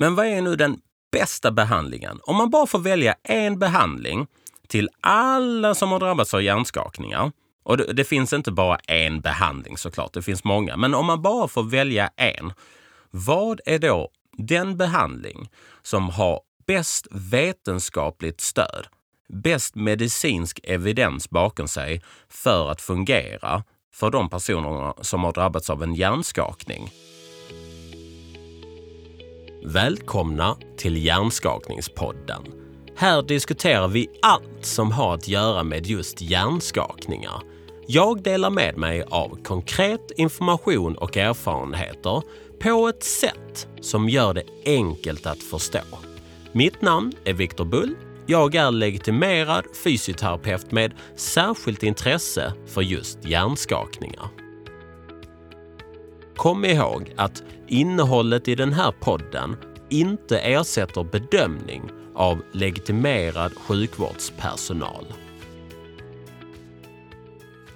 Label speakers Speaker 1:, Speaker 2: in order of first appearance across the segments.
Speaker 1: Men vad är nu den bästa behandlingen? Om man bara får välja en behandling till alla som har drabbats av hjärnskakningar. Och det, det finns inte bara en behandling såklart, det finns många. Men om man bara får välja en, vad är då den behandling som har bäst vetenskapligt stöd, bäst medicinsk evidens bakom sig för att fungera för de personerna som har drabbats av en hjärnskakning. Välkomna till Hjärnskakningspodden. Här diskuterar vi allt som har att göra med just hjärnskakningar. Jag delar med mig av konkret information och erfarenheter på ett sätt som gör det enkelt att förstå. Mitt namn är Viktor Bull. Jag är legitimerad fysioterapeut med särskilt intresse för just hjärnskakningar. Kom ihåg att innehållet i den här podden inte ersätter bedömning av legitimerad sjukvårdspersonal.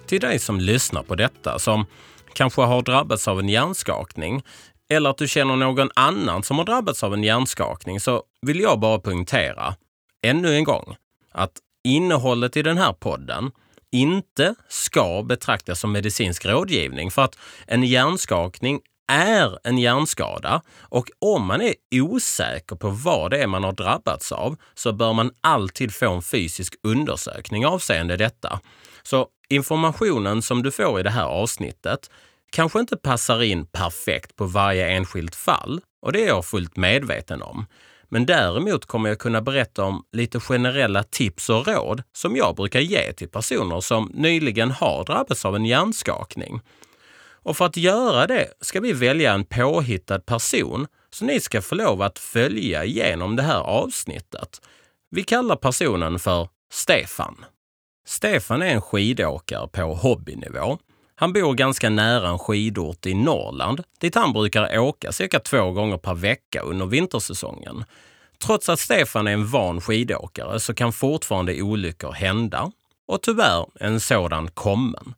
Speaker 1: Till dig som lyssnar på detta, som kanske har drabbats av en hjärnskakning eller att du känner någon annan som har drabbats av en hjärnskakning så vill jag bara poängtera ännu en gång att innehållet i den här podden inte ska betraktas som medicinsk rådgivning för att en hjärnskakning är en hjärnskada och om man är osäker på vad det är man har drabbats av så bör man alltid få en fysisk undersökning avseende detta. Så informationen som du får i det här avsnittet kanske inte passar in perfekt på varje enskilt fall och det är jag fullt medveten om. Men däremot kommer jag kunna berätta om lite generella tips och råd som jag brukar ge till personer som nyligen har drabbats av en hjärnskakning. Och för att göra det ska vi välja en påhittad person som ni ska få lov att följa genom det här avsnittet. Vi kallar personen för Stefan. Stefan är en skidåkare på hobbynivå. Han bor ganska nära en skidort i Norrland dit han brukar åka cirka två gånger per vecka under vintersäsongen. Trots att Stefan är en van skidåkare så kan fortfarande olyckor hända och tyvärr en sådan kommen.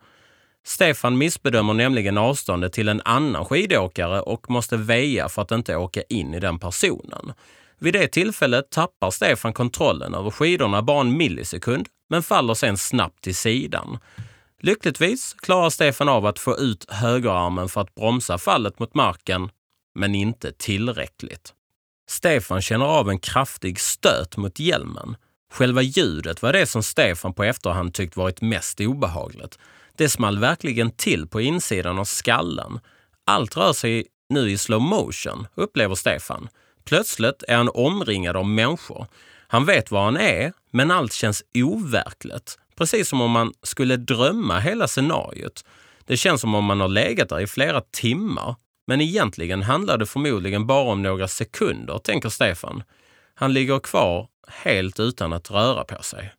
Speaker 1: Stefan missbedömer nämligen avståndet till en annan skidåkare och måste väja för att inte åka in i den personen. Vid det tillfället tappar Stefan kontrollen över skidorna bara en millisekund, men faller sen snabbt till sidan. Lyckligtvis klarar Stefan av att få ut högerarmen för att bromsa fallet mot marken, men inte tillräckligt. Stefan känner av en kraftig stöt mot hjälmen. Själva ljudet var det som Stefan på efterhand tyckt varit mest obehagligt. Det small verkligen till på insidan av skallen. Allt rör sig nu i slow motion, upplever Stefan. Plötsligt är han omringad av människor. Han vet var han är, men allt känns overkligt. Precis som om man skulle drömma hela scenariot. Det känns som om man har legat där i flera timmar. Men egentligen handlar det förmodligen bara om några sekunder, tänker Stefan. Han ligger kvar helt utan att röra på sig.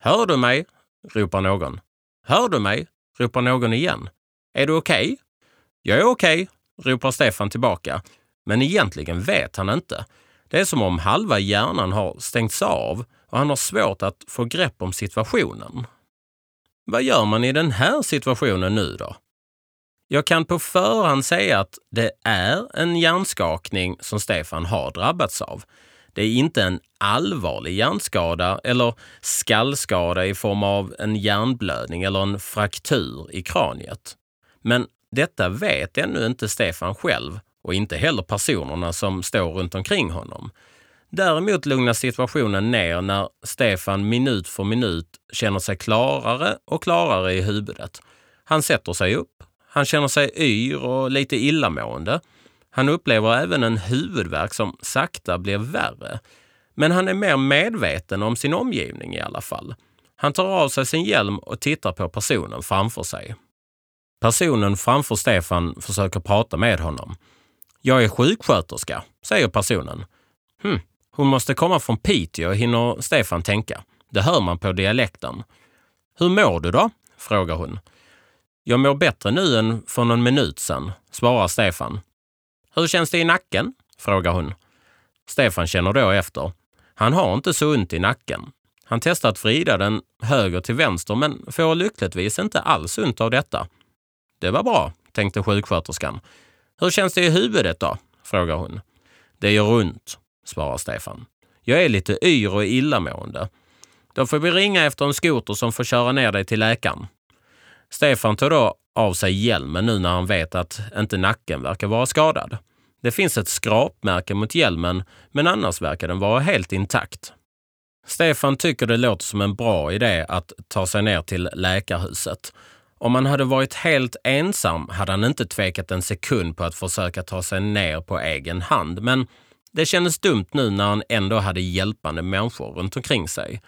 Speaker 1: Hör du mig? ropar någon. Hör du mig? ropar någon igen. Är du okej? Okay? Jag är okej, okay, ropar Stefan tillbaka. Men egentligen vet han inte. Det är som om halva hjärnan har stängts av och han har svårt att få grepp om situationen. Vad gör man i den här situationen nu då? Jag kan på förhand säga att det är en hjärnskakning som Stefan har drabbats av. Det är inte en allvarlig hjärnskada eller skallskada i form av en hjärnblödning eller en fraktur i kraniet. Men detta vet ännu inte Stefan själv och inte heller personerna som står runt omkring honom. Däremot lugnar situationen ner när Stefan minut för minut känner sig klarare och klarare i huvudet. Han sätter sig upp. Han känner sig yr och lite illamående. Han upplever även en huvudvärk som sakta blir värre. Men han är mer medveten om sin omgivning i alla fall. Han tar av sig sin hjälm och tittar på personen framför sig. Personen framför Stefan försöker prata med honom. Jag är sjuksköterska, säger personen. Hm, hon måste komma från Piteå, hinner Stefan tänka. Det hör man på dialekten. Hur mår du då? frågar hon. Jag mår bättre nu än för någon minut sedan, svarar Stefan. Hur känns det i nacken? frågar hon. Stefan känner då efter. Han har inte så ont i nacken. Han testar att vrida den höger till vänster men får lyckligtvis inte alls ont av detta. Det var bra, tänkte sjuksköterskan. Hur känns det i huvudet då? frågar hon. Det gör ont, svarar Stefan. Jag är lite yr och illamående. Då får vi ringa efter en skoter som får köra ner dig till läkaren. Stefan tar då av sig hjälmen nu när han vet att inte nacken verkar vara skadad. Det finns ett skrapmärke mot hjälmen, men annars verkar den vara helt intakt. Stefan tycker det låter som en bra idé att ta sig ner till läkarhuset. Om han hade varit helt ensam hade han inte tvekat en sekund på att försöka ta sig ner på egen hand, men det kändes dumt nu när han ändå hade hjälpande människor runt omkring sig.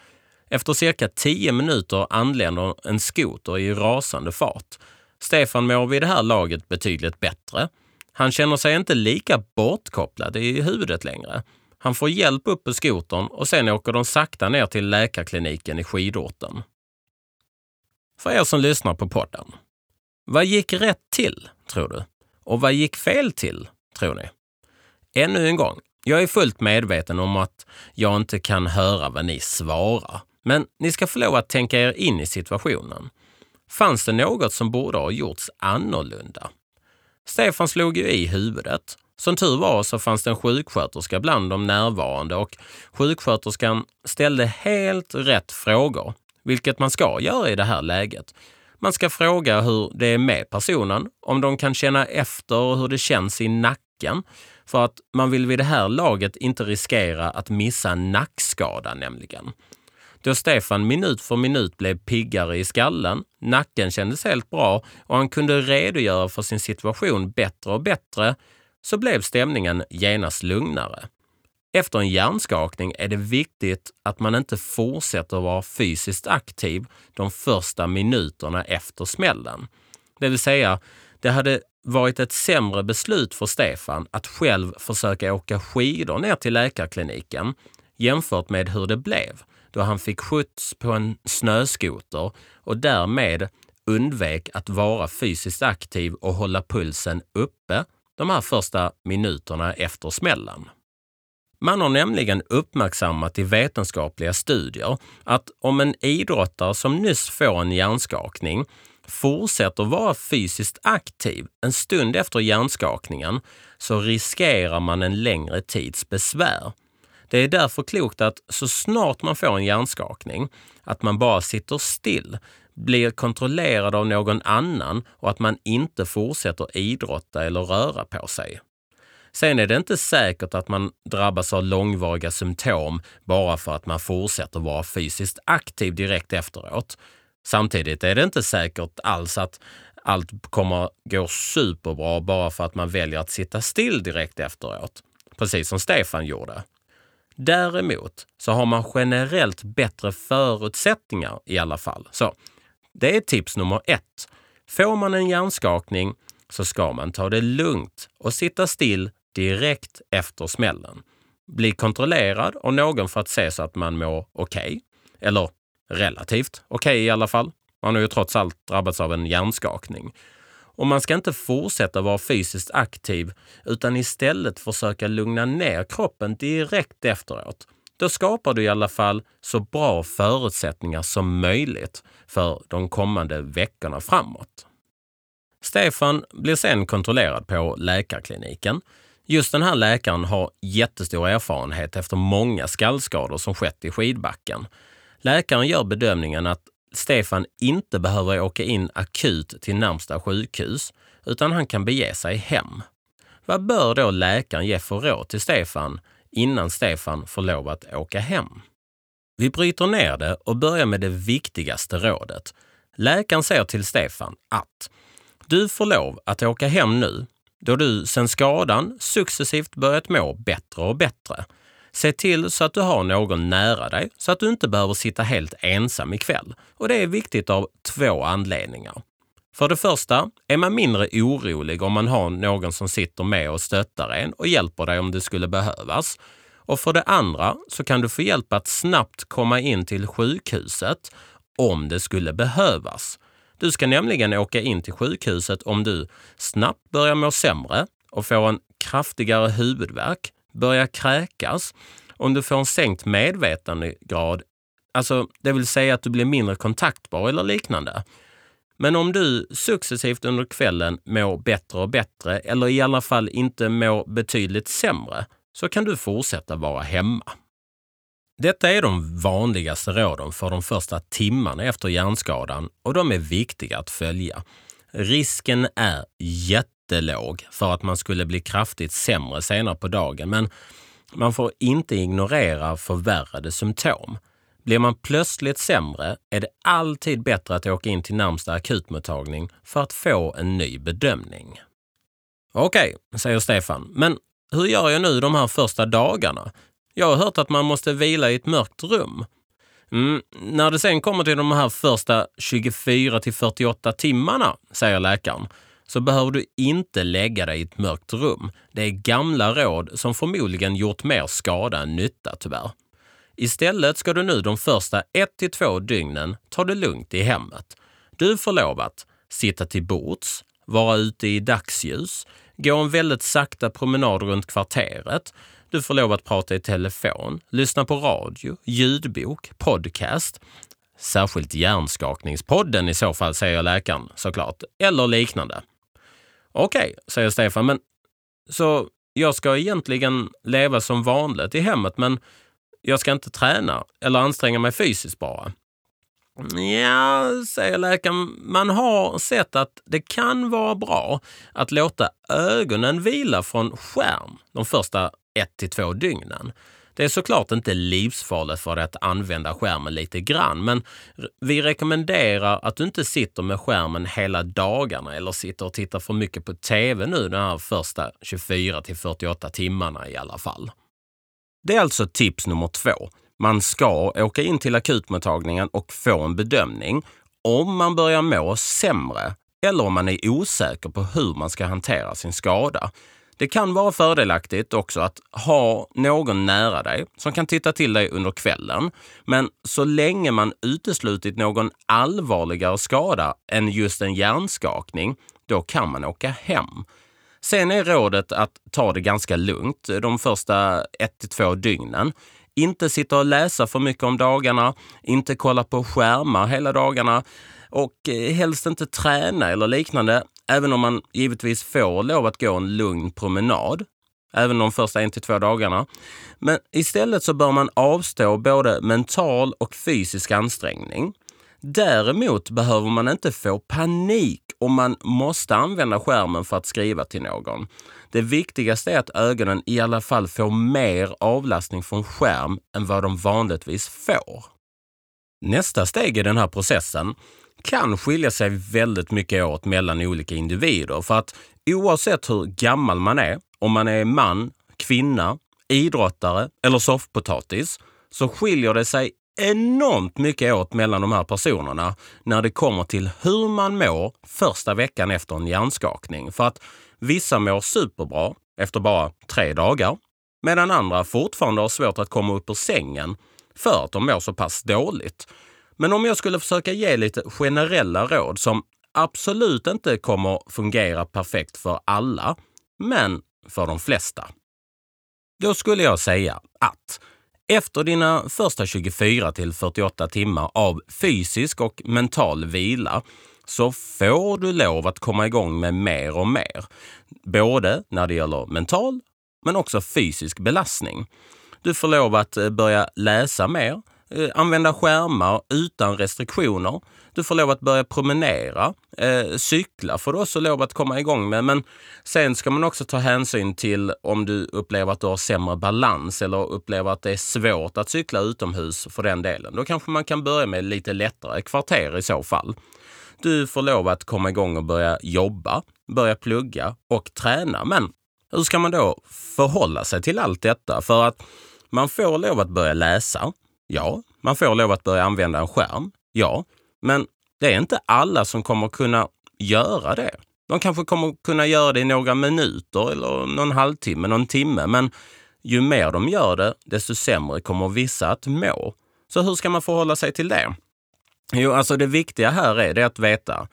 Speaker 1: Efter cirka tio minuter anländer en skoter i rasande fart. Stefan mår vid det här laget betydligt bättre. Han känner sig inte lika bortkopplad i huvudet längre. Han får hjälp upp på skotern och sen åker de sakta ner till läkarkliniken i skidorten. För er som lyssnar på podden. Vad gick rätt till, tror du? Och vad gick fel till, tror ni? Ännu en gång, jag är fullt medveten om att jag inte kan höra vad ni svarar. Men ni ska få lov att tänka er in i situationen. Fanns det något som borde ha gjorts annorlunda? Stefan slog ju i huvudet. Som tur var så fanns det en sjuksköterska bland de närvarande och sjuksköterskan ställde helt rätt frågor, vilket man ska göra i det här läget. Man ska fråga hur det är med personen, om de kan känna efter hur det känns i nacken, för att man vill vid det här laget inte riskera att missa en nackskada nämligen. Då Stefan minut för minut blev piggare i skallen, nacken kändes helt bra och han kunde redogöra för sin situation bättre och bättre, så blev stämningen genast lugnare. Efter en hjärnskakning är det viktigt att man inte fortsätter vara fysiskt aktiv de första minuterna efter smällen. Det vill säga, det hade varit ett sämre beslut för Stefan att själv försöka åka skidor ner till läkarkliniken jämfört med hur det blev då han fick skjuts på en snöskoter och därmed undvek att vara fysiskt aktiv och hålla pulsen uppe de här första minuterna efter smällen. Man har nämligen uppmärksammat i vetenskapliga studier att om en idrottare som nyss får en hjärnskakning fortsätter vara fysiskt aktiv en stund efter hjärnskakningen så riskerar man en längre tids besvär. Det är därför klokt att så snart man får en hjärnskakning, att man bara sitter still, blir kontrollerad av någon annan och att man inte fortsätter idrotta eller röra på sig. Sen är det inte säkert att man drabbas av långvariga symptom bara för att man fortsätter vara fysiskt aktiv direkt efteråt. Samtidigt är det inte säkert alls att allt kommer gå superbra bara för att man väljer att sitta still direkt efteråt. Precis som Stefan gjorde. Däremot så har man generellt bättre förutsättningar i alla fall. Så det är tips nummer ett. Får man en hjärnskakning så ska man ta det lugnt och sitta still direkt efter smällen. Bli kontrollerad av någon för att se så att man mår okej. Okay. Eller relativt okej okay i alla fall. Man har ju trots allt drabbats av en hjärnskakning. Och man ska inte fortsätta vara fysiskt aktiv utan istället försöka lugna ner kroppen direkt efteråt. Då skapar du i alla fall så bra förutsättningar som möjligt för de kommande veckorna framåt. Stefan blir sen kontrollerad på läkarkliniken. Just den här läkaren har jättestor erfarenhet efter många skallskador som skett i skidbacken. Läkaren gör bedömningen att Stefan inte behöver åka in akut till närmsta sjukhus, utan han kan bege sig hem. Vad bör då läkaren ge för råd till Stefan innan Stefan får lov att åka hem? Vi bryter ner det och börjar med det viktigaste rådet. Läkaren säger till Stefan att du får lov att åka hem nu då du sedan skadan successivt börjat må bättre och bättre. Se till så att du har någon nära dig så att du inte behöver sitta helt ensam ikväll. Och det är viktigt av två anledningar. För det första är man mindre orolig om man har någon som sitter med och stöttar en och hjälper dig om det skulle behövas. Och för det andra så kan du få hjälp att snabbt komma in till sjukhuset om det skulle behövas. Du ska nämligen åka in till sjukhuset om du snabbt börjar må sämre och får en kraftigare huvudvärk, börjar kräkas, om du får en sänkt medvetandegrad, alltså det vill säga att du blir mindre kontaktbar eller liknande. Men om du successivt under kvällen mår bättre och bättre eller i alla fall inte mår betydligt sämre, så kan du fortsätta vara hemma. Detta är de vanligaste råden för de första timmarna efter hjärnskadan och de är viktiga att följa. Risken är jättelåg för att man skulle bli kraftigt sämre senare på dagen, men man får inte ignorera förvärrade symptom. Blir man plötsligt sämre är det alltid bättre att åka in till närmsta akutmottagning för att få en ny bedömning. Okej, säger Stefan, men hur gör jag nu de här första dagarna? Jag har hört att man måste vila i ett mörkt rum. Mm, när det sen kommer till de här första 24 till 48 timmarna, säger läkaren, så behöver du inte lägga dig i ett mörkt rum. Det är gamla råd som förmodligen gjort mer skada än nytta tyvärr. Istället ska du nu de första 1 till 2 dygnen ta det lugnt i hemmet. Du får lov att sitta till bords, vara ute i dagsljus, gå en väldigt sakta promenad runt kvarteret. Du får lov att prata i telefon, lyssna på radio, ljudbok, podcast. Särskilt hjärnskakningspodden i så fall, säger läkaren såklart. Eller liknande. Okej, okay, säger Stefan, men så jag ska egentligen leva som vanligt i hemmet, men jag ska inte träna eller anstränga mig fysiskt bara. Ja, säger läkaren, man har sett att det kan vara bra att låta ögonen vila från skärm de första ett till två dygnen. Det är såklart inte livsfarligt för dig att använda skärmen lite grann, men vi rekommenderar att du inte sitter med skärmen hela dagarna eller sitter och tittar för mycket på TV nu de här första 24 till 48 timmarna i alla fall. Det är alltså tips nummer två. Man ska åka in till akutmottagningen och få en bedömning om man börjar må sämre eller om man är osäker på hur man ska hantera sin skada. Det kan vara fördelaktigt också att ha någon nära dig som kan titta till dig under kvällen. Men så länge man uteslutit någon allvarligare skada än just en hjärnskakning, då kan man åka hem. Sen är rådet att ta det ganska lugnt de första ett till två dygnen. Inte sitta och läsa för mycket om dagarna, inte kolla på skärmar hela dagarna och eh, helst inte träna eller liknande, även om man givetvis får lov att gå en lugn promenad, även de första en till två dagarna. Men istället så bör man avstå både mental och fysisk ansträngning. Däremot behöver man inte få panik om man måste använda skärmen för att skriva till någon. Det viktigaste är att ögonen i alla fall får mer avlastning från skärm än vad de vanligtvis får. Nästa steg i den här processen kan skilja sig väldigt mycket åt mellan olika individer för att oavsett hur gammal man är, om man är man, kvinna, idrottare eller soffpotatis, så skiljer det sig enormt mycket åt mellan de här personerna när det kommer till hur man mår första veckan efter en hjärnskakning. För att vissa mår superbra efter bara tre dagar, medan andra fortfarande har svårt att komma upp ur sängen för att de mår så pass dåligt. Men om jag skulle försöka ge lite generella råd som absolut inte kommer fungera perfekt för alla, men för de flesta. Då skulle jag säga att efter dina första 24 till 48 timmar av fysisk och mental vila så får du lov att komma igång med mer och mer. Både när det gäller mental men också fysisk belastning. Du får lov att eh, börja läsa mer, Eh, använda skärmar utan restriktioner. Du får lov att börja promenera. Eh, cykla får du också lov att komma igång med. Men sen ska man också ta hänsyn till om du upplever att du har sämre balans eller upplever att det är svårt att cykla utomhus för den delen. Då kanske man kan börja med lite lättare kvarter i så fall. Du får lov att komma igång och börja jobba, börja plugga och träna. Men hur ska man då förhålla sig till allt detta? För att man får lov att börja läsa. Ja, man får lov att börja använda en skärm. Ja, men det är inte alla som kommer kunna göra det. De kanske kommer kunna göra det i några minuter eller någon halvtimme, någon timme. Men ju mer de gör det, desto sämre kommer vissa att må. Så hur ska man förhålla sig till det? Jo, alltså det viktiga här är det att veta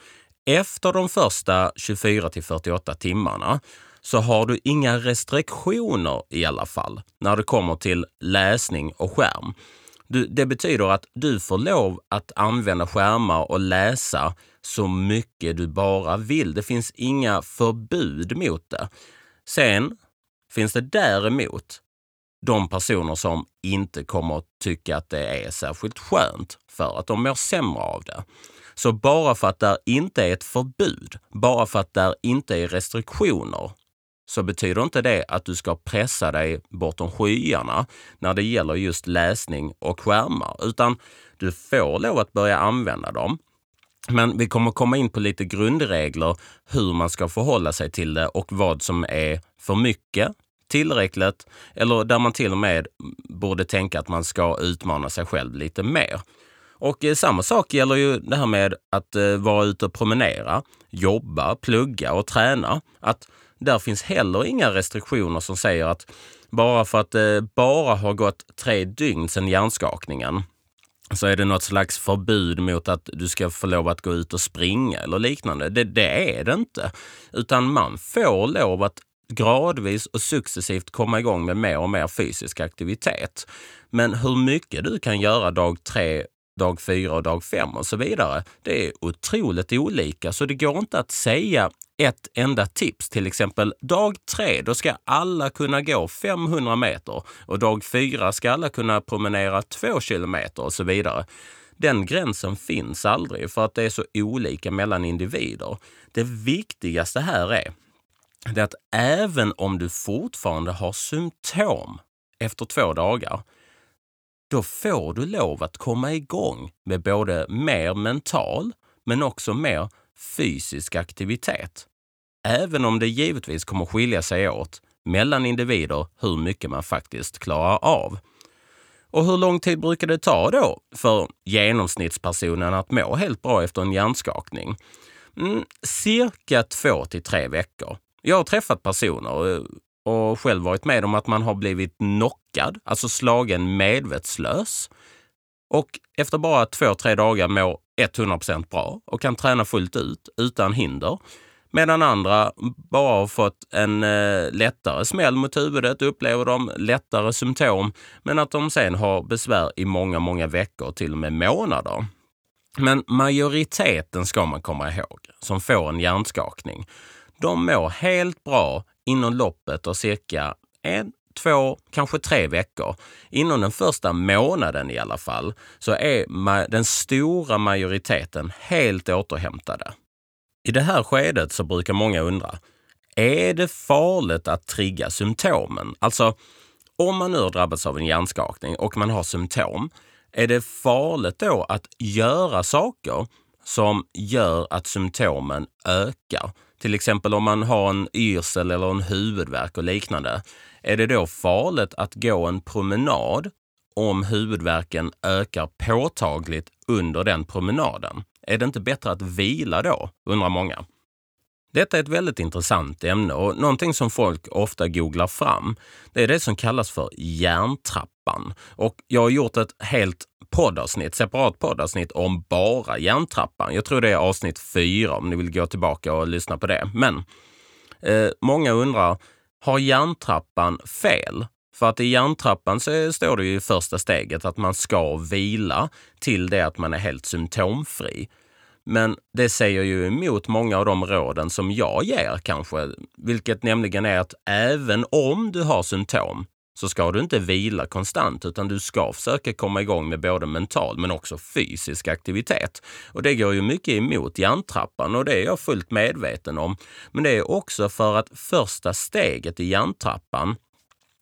Speaker 1: efter de första 24 till 48 timmarna så har du inga restriktioner i alla fall när det kommer till läsning och skärm. Du, det betyder att du får lov att använda skärmar och läsa så mycket du bara vill. Det finns inga förbud mot det. Sen finns det däremot de personer som inte kommer att tycka att det är särskilt skönt för att de mår sämre av det. Så bara för att det inte är ett förbud, bara för att det inte är restriktioner, så betyder inte det att du ska pressa dig bortom skyarna när det gäller just läsning och skärmar, utan du får lov att börja använda dem. Men vi kommer komma in på lite grundregler hur man ska förhålla sig till det och vad som är för mycket, tillräckligt eller där man till och med borde tänka att man ska utmana sig själv lite mer. Och eh, samma sak gäller ju det här med att eh, vara ute och promenera, jobba, plugga och träna. Att där finns heller inga restriktioner som säger att bara för att det bara har gått tre dygn sedan hjärnskakningen så är det något slags förbud mot att du ska få lov att gå ut och springa eller liknande. Det, det är det inte. Utan man får lov att gradvis och successivt komma igång med mer och mer fysisk aktivitet. Men hur mycket du kan göra dag tre dag fyra och dag fem och så vidare. Det är otroligt olika, så det går inte att säga ett enda tips. Till exempel dag tre, då ska alla kunna gå 500 meter och dag fyra ska alla kunna promenera 2 kilometer och så vidare. Den gränsen finns aldrig för att det är så olika mellan individer. Det viktigaste här är det att även om du fortfarande har symptom efter två dagar, då får du lov att komma igång med både mer mental men också mer fysisk aktivitet. Även om det givetvis kommer skilja sig åt mellan individer hur mycket man faktiskt klarar av. Och hur lång tid brukar det ta då för genomsnittspersonen att må helt bra efter en hjärnskakning? Mm, cirka två till tre veckor. Jag har träffat personer eh, och själv varit med om att man har blivit knockad, alltså slagen medvetslös. Och efter bara två, tre dagar mår 100% bra och kan träna fullt ut utan hinder. Medan andra bara har fått en eh, lättare smäll mot huvudet, upplever de lättare symptom, men att de sen har besvär i många, många veckor, till och med månader. Men majoriteten ska man komma ihåg, som får en hjärnskakning, de mår helt bra inom loppet av cirka en, två, kanske tre veckor. Inom den första månaden i alla fall så är den stora majoriteten helt återhämtade. I det här skedet så brukar många undra, är det farligt att trigga symptomen? Alltså, om man nu har drabbats av en hjärnskakning och man har symptom, är det farligt då att göra saker som gör att symptomen ökar? Till exempel om man har en yrsel eller en huvudvärk och liknande. Är det då farligt att gå en promenad om huvudvärken ökar påtagligt under den promenaden? Är det inte bättre att vila då, undrar många. Detta är ett väldigt intressant ämne och någonting som folk ofta googlar fram. Det är det som kallas för hjärntrappan. Och jag har gjort ett helt poddavsnitt, separat poddavsnitt om bara hjärntrappan. Jag tror det är avsnitt fyra om ni vill gå tillbaka och lyssna på det. Men eh, många undrar, har hjärntrappan fel? För att i hjärntrappan så står det ju i första steget att man ska vila till det att man är helt symptomfri. Men det säger ju emot många av de råden som jag ger kanske, vilket nämligen är att även om du har symptom så ska du inte vila konstant utan du ska försöka komma igång med både mental men också fysisk aktivitet. Och det går ju mycket emot hjärntrappan och det är jag fullt medveten om. Men det är också för att första steget i hjärntrappan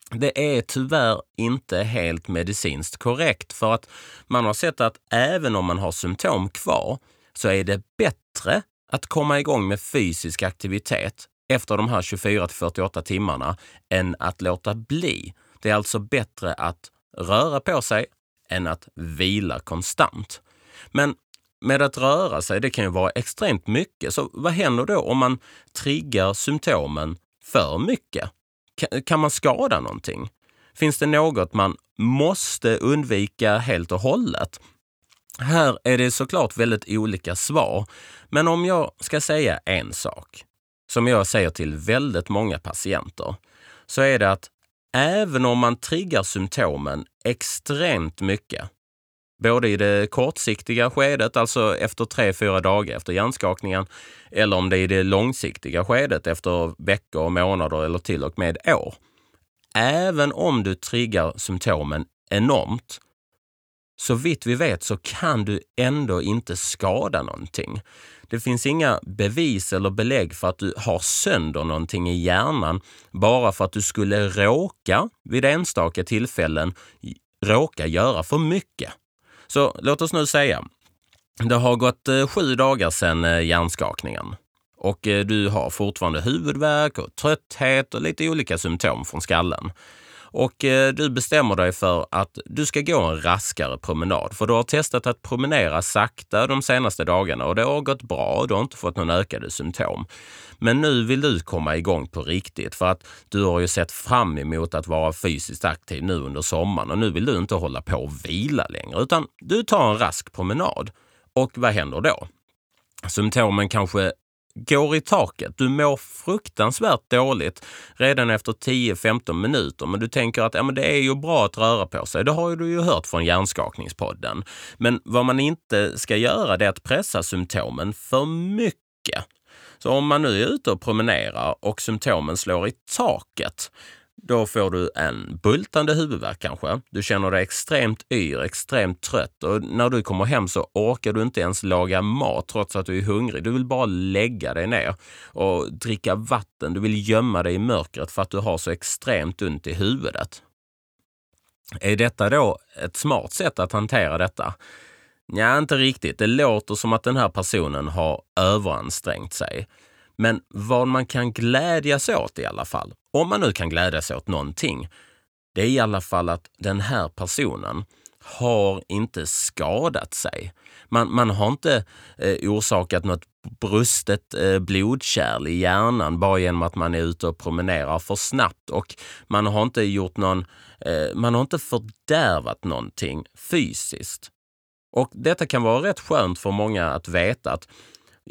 Speaker 1: det är tyvärr inte helt medicinskt korrekt för att man har sett att även om man har symptom kvar så är det bättre att komma igång med fysisk aktivitet efter de här 24 till 48 timmarna än att låta bli. Det är alltså bättre att röra på sig än att vila konstant. Men med att röra sig, det kan ju vara extremt mycket. Så vad händer då om man triggar symptomen för mycket? Kan man skada någonting? Finns det något man måste undvika helt och hållet? Här är det såklart väldigt olika svar. Men om jag ska säga en sak, som jag säger till väldigt många patienter, så är det att även om man triggar symptomen extremt mycket, både i det kortsiktiga skedet, alltså efter tre, fyra dagar efter hjärnskakningen, eller om det är i det långsiktiga skedet efter veckor, månader eller till och med år. även om du triggar symptomen enormt, så vitt vi vet så kan du ändå inte skada någonting. Det finns inga bevis eller belägg för att du har sönder någonting i hjärnan bara för att du skulle råka vid enstaka tillfällen råka göra för mycket. Så låt oss nu säga, det har gått eh, sju dagar sedan eh, hjärnskakningen. Och eh, du har fortfarande huvudvärk och trötthet och lite olika symptom från skallen och eh, du bestämmer dig för att du ska gå en raskare promenad. För du har testat att promenera sakta de senaste dagarna och det har gått bra och du har inte fått några ökade symptom. Men nu vill du komma igång på riktigt för att du har ju sett fram emot att vara fysiskt aktiv nu under sommaren och nu vill du inte hålla på och vila längre utan du tar en rask promenad. Och vad händer då? Symptomen kanske går i taket. Du mår fruktansvärt dåligt redan efter 10-15 minuter, men du tänker att ja, men det är ju bra att röra på sig. Det har du ju hört från Hjärnskakningspodden. Men vad man inte ska göra det är att pressa symptomen för mycket. Så om man nu är ute och promenerar och symptomen slår i taket, då får du en bultande huvudvärk kanske. Du känner dig extremt yr, extremt trött och när du kommer hem så orkar du inte ens laga mat trots att du är hungrig. Du vill bara lägga dig ner och dricka vatten. Du vill gömma dig i mörkret för att du har så extremt ont i huvudet. Är detta då ett smart sätt att hantera detta? Nej, inte riktigt. Det låter som att den här personen har överansträngt sig. Men vad man kan glädjas åt i alla fall, om man nu kan glädjas åt någonting, det är i alla fall att den här personen har inte skadat sig. Man, man har inte eh, orsakat något brustet eh, blodkärl i hjärnan bara genom att man är ute och promenerar för snabbt och man har inte gjort någon, eh, man har inte fördärvat någonting fysiskt. Och detta kan vara rätt skönt för många att veta att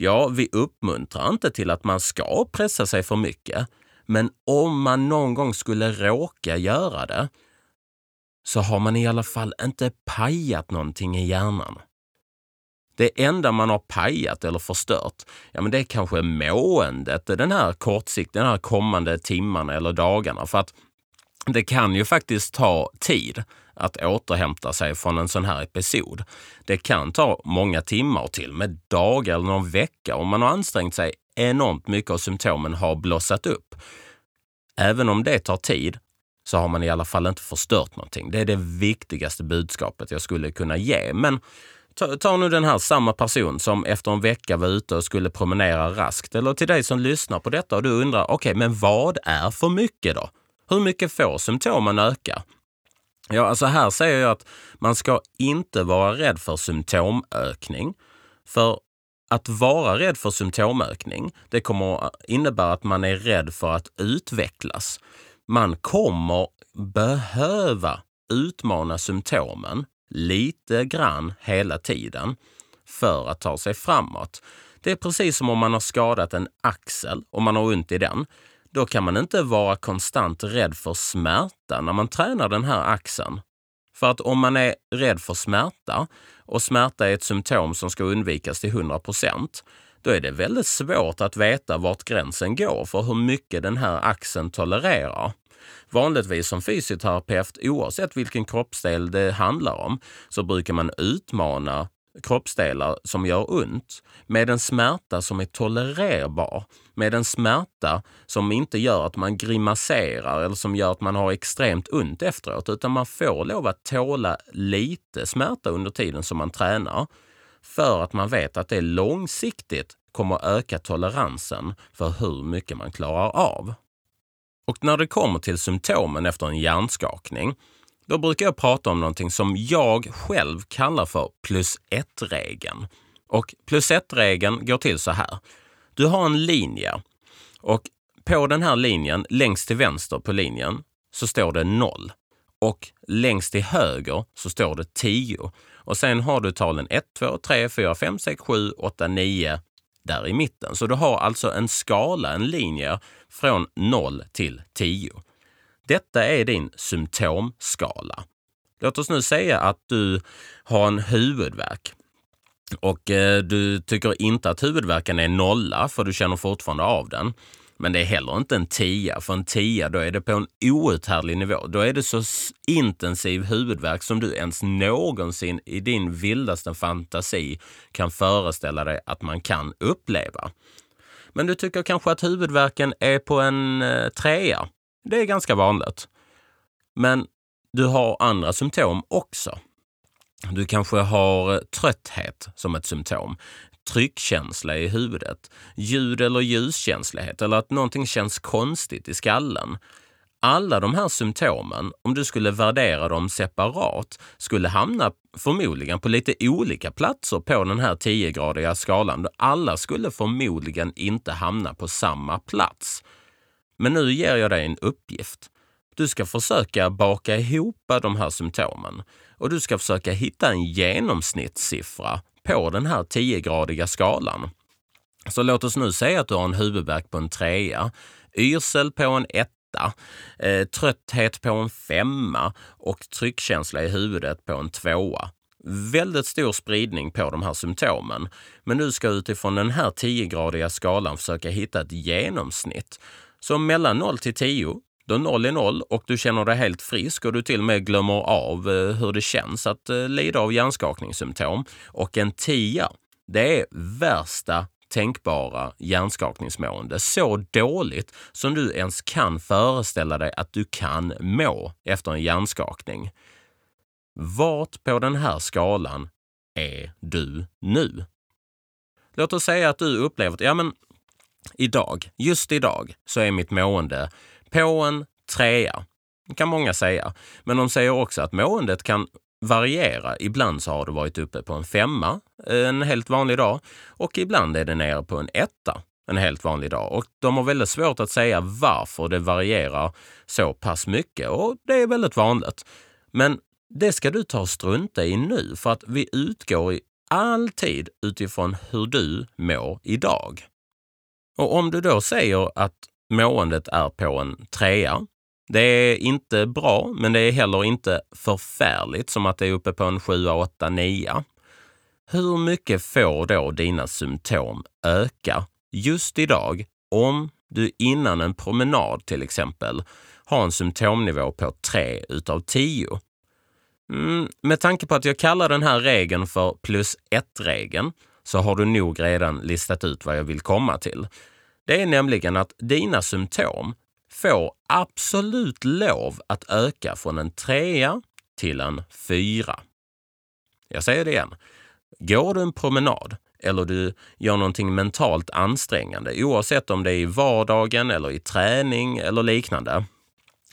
Speaker 1: Ja, vi uppmuntrar inte till att man ska pressa sig för mycket. Men om man någon gång skulle råka göra det så har man i alla fall inte pajat någonting i hjärnan. Det enda man har pajat eller förstört, ja men det är kanske måendet den här kortsiktiga, den här kommande timmarna eller dagarna. För att det kan ju faktiskt ta tid att återhämta sig från en sån här episod. Det kan ta många timmar till med dagar eller någon vecka om man har ansträngt sig enormt mycket och symptomen har blossat upp. Även om det tar tid så har man i alla fall inte förstört någonting. Det är det viktigaste budskapet jag skulle kunna ge. Men ta, ta nu den här samma person som efter en vecka var ute och skulle promenera raskt. Eller till dig som lyssnar på detta och du undrar, okej, okay, men vad är för mycket då? Hur mycket får symptomen öka? Ja, alltså här säger jag att man ska inte vara rädd för symptomökning. För att vara rädd för symptomökning, det kommer innebära att man är rädd för att utvecklas. Man kommer behöva utmana symptomen lite grann hela tiden för att ta sig framåt. Det är precis som om man har skadat en axel och man har ont i den. Då kan man inte vara konstant rädd för smärta när man tränar den här axeln. För att om man är rädd för smärta och smärta är ett symptom som ska undvikas till 100 procent, då är det väldigt svårt att veta vart gränsen går för hur mycket den här axeln tolererar. Vanligtvis som fysioterapeut, oavsett vilken kroppsdel det handlar om, så brukar man utmana kroppsdelar som gör ont med en smärta som är tolererbar. Med en smärta som inte gör att man grimaserar eller som gör att man har extremt ont efteråt, utan man får lov att tåla lite smärta under tiden som man tränar för att man vet att det långsiktigt kommer öka toleransen för hur mycket man klarar av. Och när det kommer till symptomen efter en hjärnskakning då brukar jag prata om någonting som jag själv kallar för plus ett-regeln. Och plus ett-regeln går till så här. Du har en linje och på den här linjen, längst till vänster på linjen, så står det 0. Och längst till höger så står det 10. Och sen har du talen 1, 2, 3, 4, 5, 6, 7, 8, 9 där i mitten. Så du har alltså en skala, en linje från 0 till 10. Detta är din symptomskala. Låt oss nu säga att du har en huvudvärk och eh, du tycker inte att huvudvärken är nolla för du känner fortfarande av den. Men det är heller inte en tia, för en tia då är det på en outhärdlig nivå. Då är det så intensiv huvudvärk som du ens någonsin i din vildaste fantasi kan föreställa dig att man kan uppleva. Men du tycker kanske att huvudvärken är på en eh, trea. Det är ganska vanligt. Men du har andra symptom också. Du kanske har eh, trötthet som ett symptom, tryckkänsla i huvudet, ljud eller ljuskänslighet eller att någonting känns konstigt i skallen. Alla de här symptomen, om du skulle värdera dem separat, skulle hamna förmodligen på lite olika platser på den här 10-gradiga skalan. Alla skulle förmodligen inte hamna på samma plats. Men nu ger jag dig en uppgift. Du ska försöka baka ihop de här symptomen och du ska försöka hitta en genomsnittssiffra på den här 10-gradiga skalan. Så låt oss nu säga att du har en huvudvärk på en trea, yrsel på en etta, eh, trötthet på en femma och tryckkänsla i huvudet på en tvåa. Väldigt stor spridning på de här symptomen. Men du ska utifrån den här 10-gradiga skalan försöka hitta ett genomsnitt. Så mellan 0 till 10 då 0 är 0 och du känner dig helt frisk och du till och med glömmer av eh, hur det känns att eh, lida av hjärnskakningssymptom. Och en 10, det är värsta tänkbara hjärnskakningsmående. Så dåligt som du ens kan föreställa dig att du kan må efter en hjärnskakning. Vart på den här skalan är du nu? Låt oss säga att du upplever att ja, men idag, just idag, så är mitt mående på en trea. Det kan många säga. Men de säger också att måendet kan variera. Ibland så har det varit uppe på en femma eh, en helt vanlig dag och ibland är det nere på en etta en helt vanlig dag. Och de har väldigt svårt att säga varför det varierar så pass mycket och det är väldigt vanligt. Men det ska du ta och strunta i nu för att vi utgår alltid utifrån hur du mår idag. Och om du då säger att måendet är på en trea. Det är inte bra, men det är heller inte förfärligt som att det är uppe på en 7, 8, 9. Hur mycket får då dina symptom öka just idag om du innan en promenad till exempel har en symptomnivå på 3 utav 10? Mm, med tanke på att jag kallar den här regeln för plus 1-regeln så har du nog redan listat ut vad jag vill komma till. Det är nämligen att dina symptom får absolut lov att öka från en trea till en fyra. Jag säger det igen. Går du en promenad eller du gör någonting mentalt ansträngande, oavsett om det är i vardagen eller i träning eller liknande,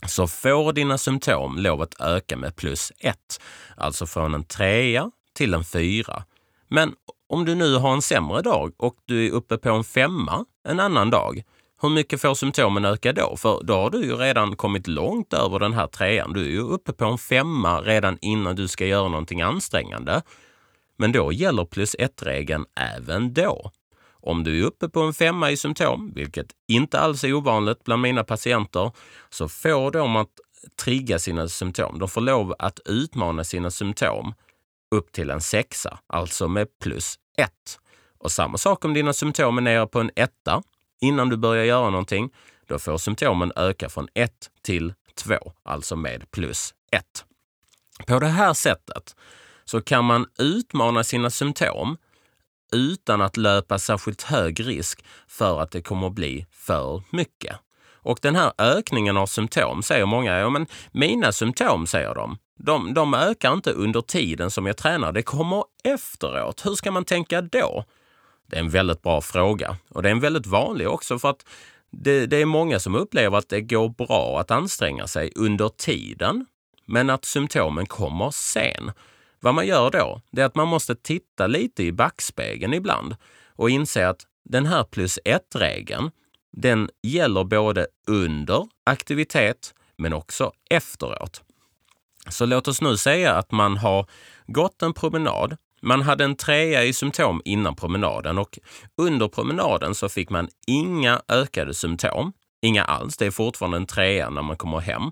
Speaker 1: så får dina symptom lov att öka med plus ett. Alltså från en trea till en fyra. Men om du nu har en sämre dag och du är uppe på en femma en annan dag, hur mycket får symptomen öka då? För då har du ju redan kommit långt över den här trean. Du är ju uppe på en femma redan innan du ska göra någonting ansträngande. Men då gäller plus ett-regeln även då. Om du är uppe på en femma i symptom, vilket inte alls är ovanligt bland mina patienter, så får de att trigga sina symptom. De får lov att utmana sina symptom upp till en sexa, alltså med plus ett. Och samma sak om dina symptom är nere på en etta innan du börjar göra någonting. Då får symptomen öka från 1 till 2, alltså med plus 1. På det här sättet så kan man utmana sina symptom utan att löpa särskilt hög risk för att det kommer att bli för mycket. Och den här ökningen av symptom säger många, ja men mina symptom säger de, de, de ökar inte under tiden som jag tränar, det kommer efteråt. Hur ska man tänka då? Det är en väldigt bra fråga och det är en väldigt vanlig också för att det, det är många som upplever att det går bra att anstränga sig under tiden, men att symptomen kommer sen. Vad man gör då, det är att man måste titta lite i backspegeln ibland och inse att den här plus ett-regeln, den gäller både under aktivitet men också efteråt. Så låt oss nu säga att man har gått en promenad. Man hade en trea i symptom innan promenaden och under promenaden så fick man inga ökade symptom. Inga alls. Det är fortfarande en trea när man kommer hem.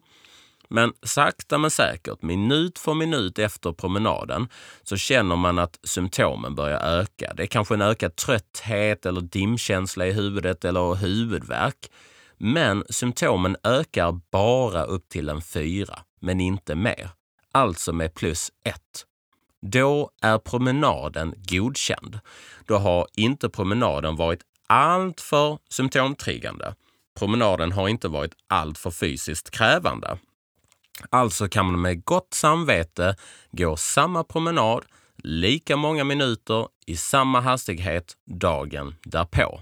Speaker 1: Men sakta men säkert, minut för minut efter promenaden, så känner man att symptomen börjar öka. Det är kanske en ökad trötthet eller dimkänsla i huvudet eller huvudvärk. Men symptomen ökar bara upp till en fyra, men inte mer. Alltså med plus ett. Då är promenaden godkänd. Då har inte promenaden varit alltför symptomtriggande. Promenaden har inte varit alltför fysiskt krävande. Alltså kan man med gott samvete gå samma promenad lika många minuter i samma hastighet dagen därpå.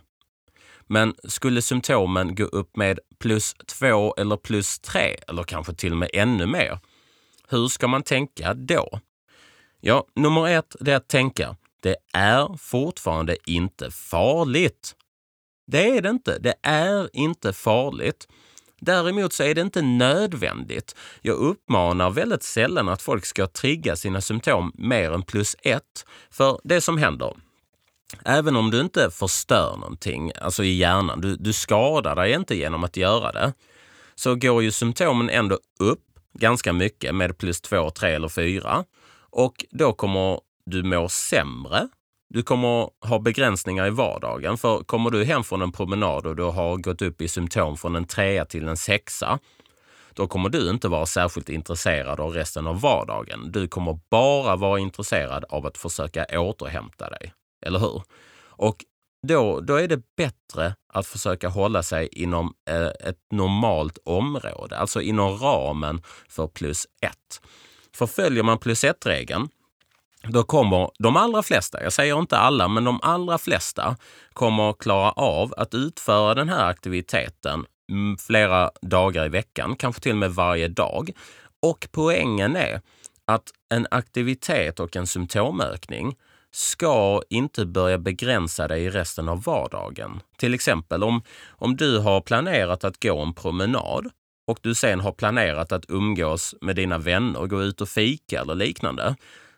Speaker 1: Men skulle symptomen gå upp med plus två eller plus tre eller kanske till och med ännu mer, hur ska man tänka då? Ja, nummer ett det är att tänka, det är fortfarande inte farligt. Det är det inte. Det är inte farligt. Däremot så är det inte nödvändigt. Jag uppmanar väldigt sällan att folk ska trigga sina symptom mer än plus ett. För det som händer, även om du inte förstör någonting, alltså i hjärnan, du, du skadar dig inte genom att göra det, så går ju symptomen ändå upp ganska mycket med plus två, tre eller fyra. Och då kommer du må sämre du kommer ha begränsningar i vardagen. För kommer du hem från en promenad och du har gått upp i symptom från en trea till en sexa, då kommer du inte vara särskilt intresserad av resten av vardagen. Du kommer bara vara intresserad av att försöka återhämta dig. Eller hur? Och då, då är det bättre att försöka hålla sig inom eh, ett normalt område, alltså inom ramen för plus ett. För följer man plus ett-regeln då kommer de allra flesta, jag säger inte alla, men de allra flesta kommer klara av att utföra den här aktiviteten mm, flera dagar i veckan, kanske till och med varje dag. Och poängen är att en aktivitet och en symptomökning ska inte börja begränsa dig i resten av vardagen. Till exempel om, om du har planerat att gå en promenad och du sen har planerat att umgås med dina vänner, gå ut och fika eller liknande,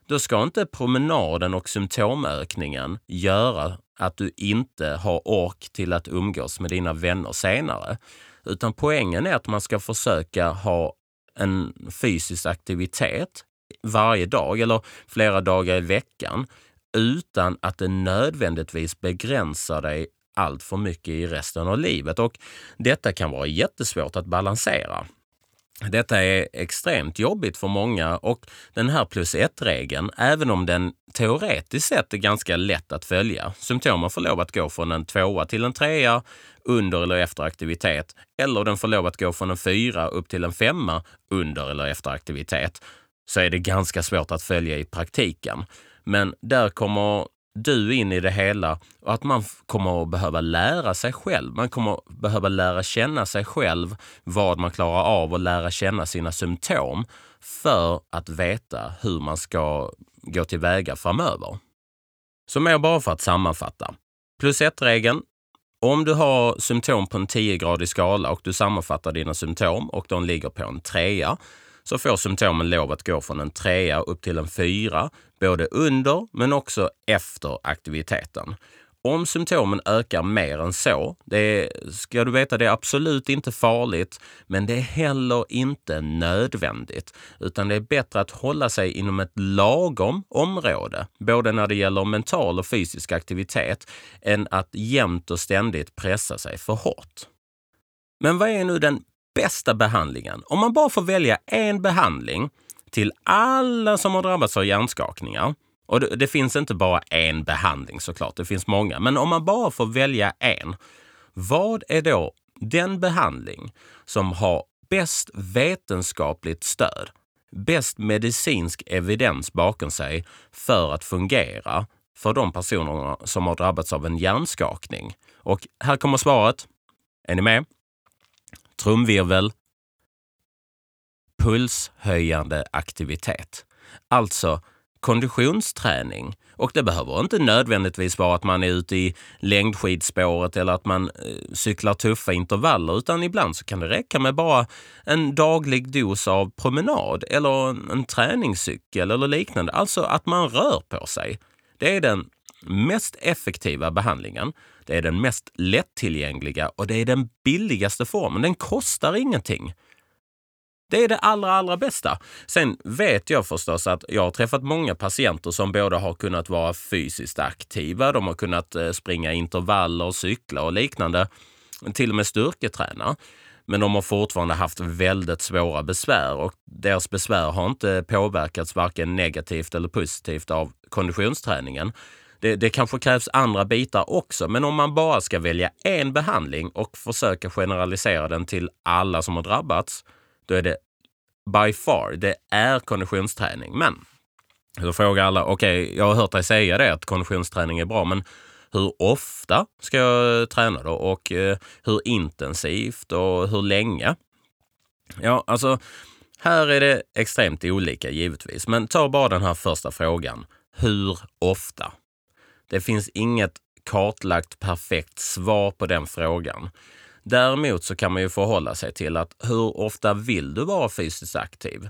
Speaker 1: då ska inte promenaden och symptomökningen göra att du inte har ork till att umgås med dina vänner senare. Utan poängen är att man ska försöka ha en fysisk aktivitet varje dag eller flera dagar i veckan utan att det nödvändigtvis begränsar dig allt för mycket i resten av livet. Och detta kan vara jättesvårt att balansera. Detta är extremt jobbigt för många och den här plus ett-regeln, även om den teoretiskt sett är ganska lätt att följa. Symptomen får lov att gå från en tvåa till en trea under eller efter aktivitet. Eller den får lov att gå från en fyra upp till en femma under eller efter aktivitet. Så är det ganska svårt att följa i praktiken. Men där kommer du in i det hela och att man kommer att behöva lära sig själv. Man kommer att behöva lära känna sig själv, vad man klarar av och lära känna sina symptom för att veta hur man ska gå tillväga framöver. Så mer bara för att sammanfatta. Plus ett-regeln. Om du har symptom på en 10-gradig skala och du sammanfattar dina symptom och de ligger på en trea, så får symptomen lov att gå från en trea upp till en fyra, både under men också efter aktiviteten. Om symptomen ökar mer än så, det ska du veta, det är absolut inte farligt, men det är heller inte nödvändigt. Utan det är bättre att hålla sig inom ett lagom område, både när det gäller mental och fysisk aktivitet, än att jämt och ständigt pressa sig för hårt. Men vad är nu den bästa behandlingen? Om man bara får välja en behandling till alla som har drabbats av hjärnskakningar. Och det, det, finns inte bara en behandling såklart, det finns många. Men om man bara får välja en, vad är då den behandling som har bäst vetenskapligt stöd, bäst medicinsk evidens bakom sig för att fungera för de personerna som har drabbats av en hjärnskakning? Och här kommer svaret. Är ni med? Trumvirvel, pulshöjande aktivitet. Alltså konditionsträning. Och det behöver inte nödvändigtvis vara att man är ute i längdskidspåret eller att man eh, cyklar tuffa intervaller, utan ibland så kan det räcka med bara en daglig dos av promenad eller en träningscykel eller liknande. Alltså att man rör på sig. Det är den mest effektiva behandlingen. Det är den mest lättillgängliga och det är den billigaste formen. Den kostar ingenting. Det är det allra, allra bästa. Sen vet jag förstås att jag har träffat många patienter som både har kunnat vara fysiskt aktiva, de har kunnat eh, springa intervaller, cykla och liknande, till och med styrketräna. Men de har fortfarande haft väldigt svåra besvär och deras besvär har inte påverkats varken negativt eller positivt av konditionsträningen. Det, det kanske krävs andra bitar också, men om man bara ska välja en behandling och försöka generalisera den till alla som har drabbats, då är det by far, det är konditionsträning. Men då frågar alla, okej, okay, jag har hört dig säga det att konditionsträning är bra, men hur ofta ska jag träna då och eh, hur intensivt och hur länge? Ja, alltså här är det extremt olika givetvis, men ta bara den här första frågan. Hur ofta? Det finns inget kartlagt perfekt svar på den frågan. Däremot så kan man ju förhålla sig till att hur ofta vill du vara fysiskt aktiv?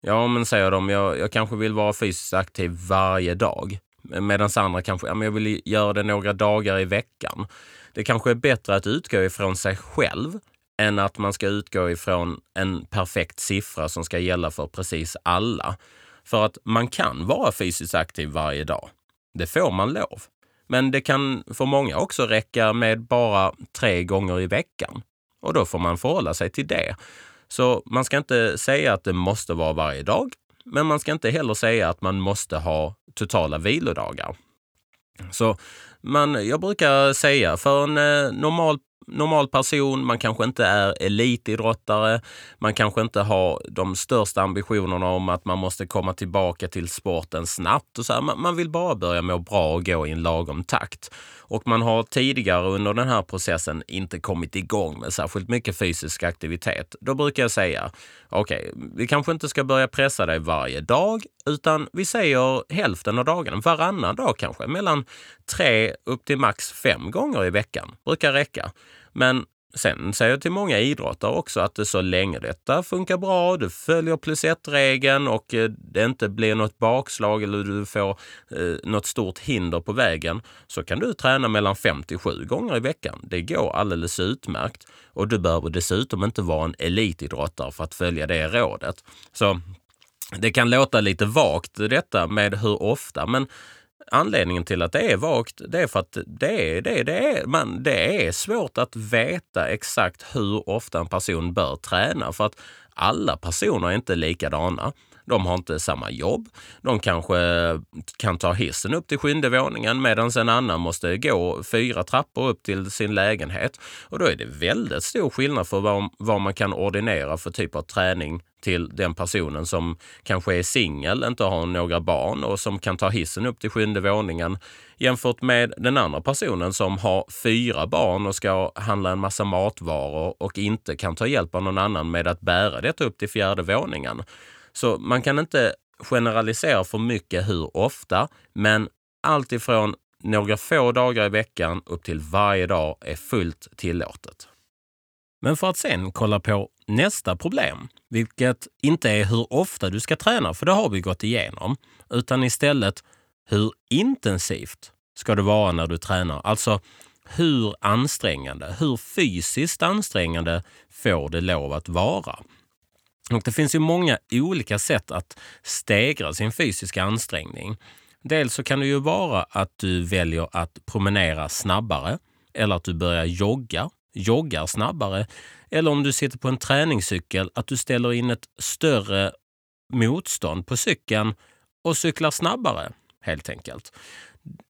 Speaker 1: Ja, men säger de, jag, jag kanske vill vara fysiskt aktiv varje dag. Medan andra kanske, ja, men jag vill göra det några dagar i veckan. Det kanske är bättre att utgå ifrån sig själv än att man ska utgå ifrån en perfekt siffra som ska gälla för precis alla. För att man kan vara fysiskt aktiv varje dag. Det får man lov. Men det kan för många också räcka med bara tre gånger i veckan. Och då får man förhålla sig till det. Så man ska inte säga att det måste vara varje dag, men man ska inte heller säga att man måste ha totala vilodagar. Så man, jag brukar säga för en eh, normal normal person, man kanske inte är elitidrottare, man kanske inte har de största ambitionerna om att man måste komma tillbaka till sporten snabbt. Och så här. Man vill bara börja må bra och gå i en lagom takt. Och man har tidigare under den här processen inte kommit igång med särskilt mycket fysisk aktivitet. Då brukar jag säga, okej, okay, vi kanske inte ska börja pressa dig varje dag, utan vi säger hälften av dagarna, varannan dag kanske, mellan tre upp till max fem gånger i veckan. Brukar räcka. Men sen säger jag till många idrottare också att så länge detta funkar bra, du följer plus ett-regeln och eh, det inte blir något bakslag eller du får eh, något stort hinder på vägen, så kan du träna mellan 5 till 7 gånger i veckan. Det går alldeles utmärkt och du behöver dessutom inte vara en elitidrottare för att följa det rådet. Så det kan låta lite vagt detta med hur ofta, men anledningen till att det är vagt, det är för att det är, det, det är, man, det är svårt att veta exakt hur ofta en person bör träna. För att alla personer är inte likadana. De har inte samma jobb. De kanske kan ta hissen upp till sjunde våningen medan en annan måste gå fyra trappor upp till sin lägenhet. Och då är det väldigt stor skillnad för vad, vad man kan ordinera för typ av träning till den personen som kanske är singel, inte har några barn och som kan ta hissen upp till sjunde våningen jämfört med den andra personen som har fyra barn och ska handla en massa matvaror och inte kan ta hjälp av någon annan med att bära detta upp till fjärde våningen. Så man kan inte generalisera för mycket hur ofta, men allt ifrån några få dagar i veckan upp till varje dag är fullt tillåtet. Men för att sen kolla på nästa problem, vilket inte är hur ofta du ska träna, för det har vi gått igenom, utan istället hur intensivt ska det vara när du tränar? Alltså hur ansträngande, hur fysiskt ansträngande får det lov att vara? Och det finns ju många olika sätt att stegra sin fysiska ansträngning. Dels så kan det ju vara att du väljer att promenera snabbare eller att du börjar jogga, joggar snabbare. Eller om du sitter på en träningscykel, att du ställer in ett större motstånd på cykeln och cyklar snabbare, helt enkelt.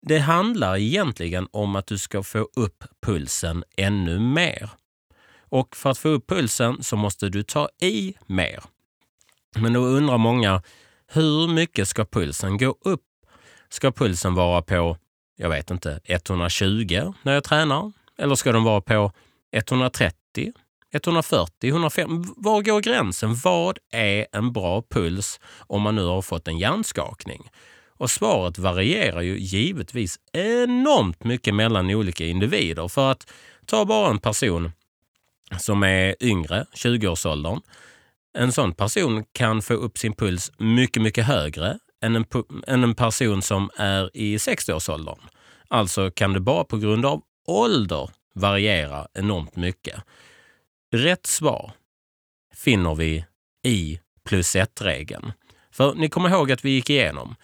Speaker 1: Det handlar egentligen om att du ska få upp pulsen ännu mer. Och för att få upp pulsen så måste du ta i mer. Men då undrar många, hur mycket ska pulsen gå upp? Ska pulsen vara på, jag vet inte, 120 när jag tränar? Eller ska den vara på 130, 140, 150? Var går gränsen? Vad är en bra puls om man nu har fått en hjärnskakning? Och svaret varierar ju givetvis enormt mycket mellan olika individer. För att ta bara en person som är yngre, 20-årsåldern. En sån person kan få upp sin puls mycket, mycket högre än en, än en person som är i 60-årsåldern. Alltså kan det bara på grund av ålder variera enormt mycket. Rätt svar finner vi i plus ett-regeln. För ni kommer ihåg att vi gick igenom.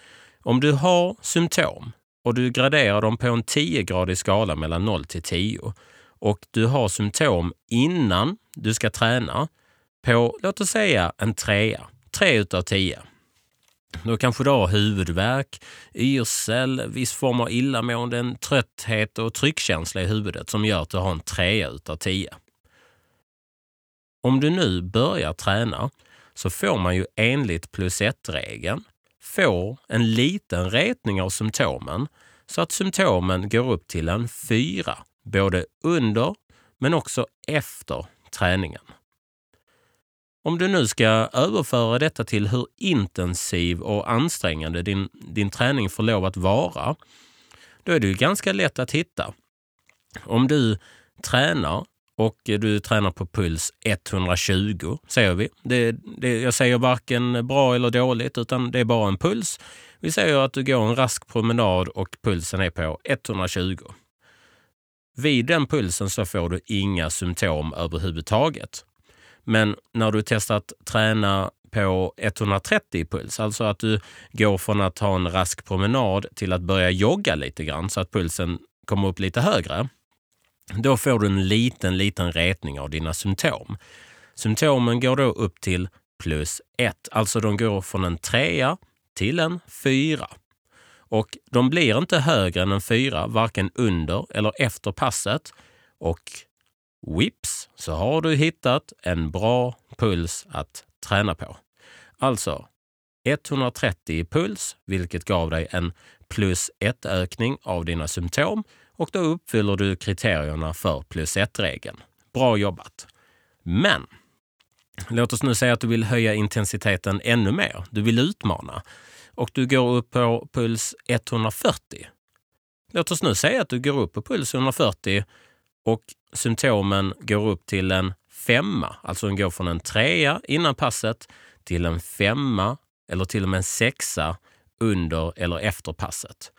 Speaker 1: Om du har symptom och du graderar dem på en 10-gradig skala mellan 0 till 10 och du har symptom innan du ska träna på, låt oss säga en trea, Tre utav tio. Då kanske du har huvudvärk, yrsel, viss form av illamående, trötthet och tryckkänsla i huvudet som gör att du har en trea utav tio. Om du nu börjar träna så får man ju enligt plus ett-regeln får en liten retning av symptomen så att symptomen går upp till en fyra, både under men också efter träningen. Om du nu ska överföra detta till hur intensiv och ansträngande din, din träning får lov att vara, då är det ju ganska lätt att hitta. Om du tränar och du tränar på puls 120, säger vi. Det, det, jag säger varken bra eller dåligt, utan det är bara en puls. Vi säger att du går en rask promenad och pulsen är på 120. Vid den pulsen så får du inga symptom överhuvudtaget. Men när du testar att träna på 130 puls, alltså att du går från att ta en rask promenad till att börja jogga lite grann så att pulsen kommer upp lite högre. Då får du en liten, liten retning av dina symptom. Symptomen går då upp till plus 1, alltså de går från en trea till en fyra. Och de blir inte högre än en fyra, varken under eller efter passet. Och Vips så har du hittat en bra puls att träna på. Alltså 130 i puls, vilket gav dig en plus 1 ökning av dina symptom och då uppfyller du kriterierna för plus 1-regeln. Bra jobbat! Men låt oss nu säga att du vill höja intensiteten ännu mer. Du vill utmana och du går upp på puls 140. Låt oss nu säga att du går upp på puls 140 och symptomen går upp till en femma, alltså den går från en trea innan passet till en femma eller till och med en sexa under eller efter passet.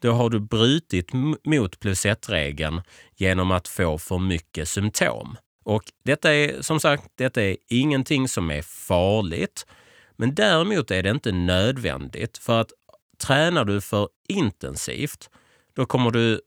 Speaker 1: Då har du brutit mot plus ett-regeln genom att få för mycket symptom. Och detta är som sagt, detta är ingenting som är farligt. Men däremot är det inte nödvändigt för att tränar du för intensivt, då kommer du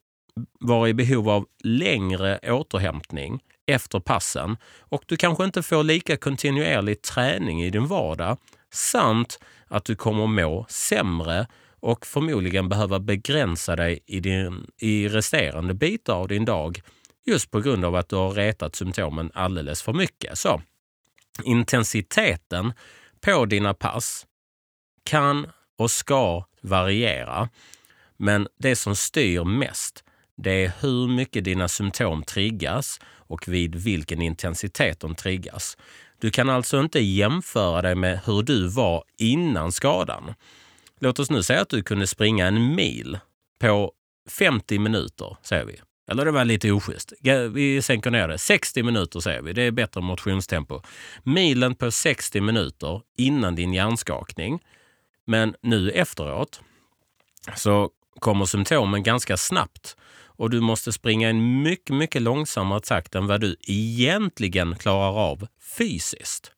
Speaker 1: vara i behov av längre återhämtning efter passen och du kanske inte får lika kontinuerlig träning i din vardag samt att du kommer må sämre och förmodligen behöva begränsa dig i, din, i resterande bitar av din dag just på grund av att du har retat symptomen alldeles för mycket. Så intensiteten på dina pass kan och ska variera. Men det som styr mest, det är hur mycket dina symptom triggas och vid vilken intensitet de triggas. Du kan alltså inte jämföra dig med hur du var innan skadan. Låt oss nu säga att du kunde springa en mil på 50 minuter, säger vi. Eller det var lite oschysst. Vi sänker ner det. 60 minuter säger vi. Det är bättre motionstempo. Milen på 60 minuter innan din hjärnskakning. Men nu efteråt så kommer symptomen ganska snabbt och du måste springa i en mycket, mycket långsammare takt än vad du egentligen klarar av fysiskt.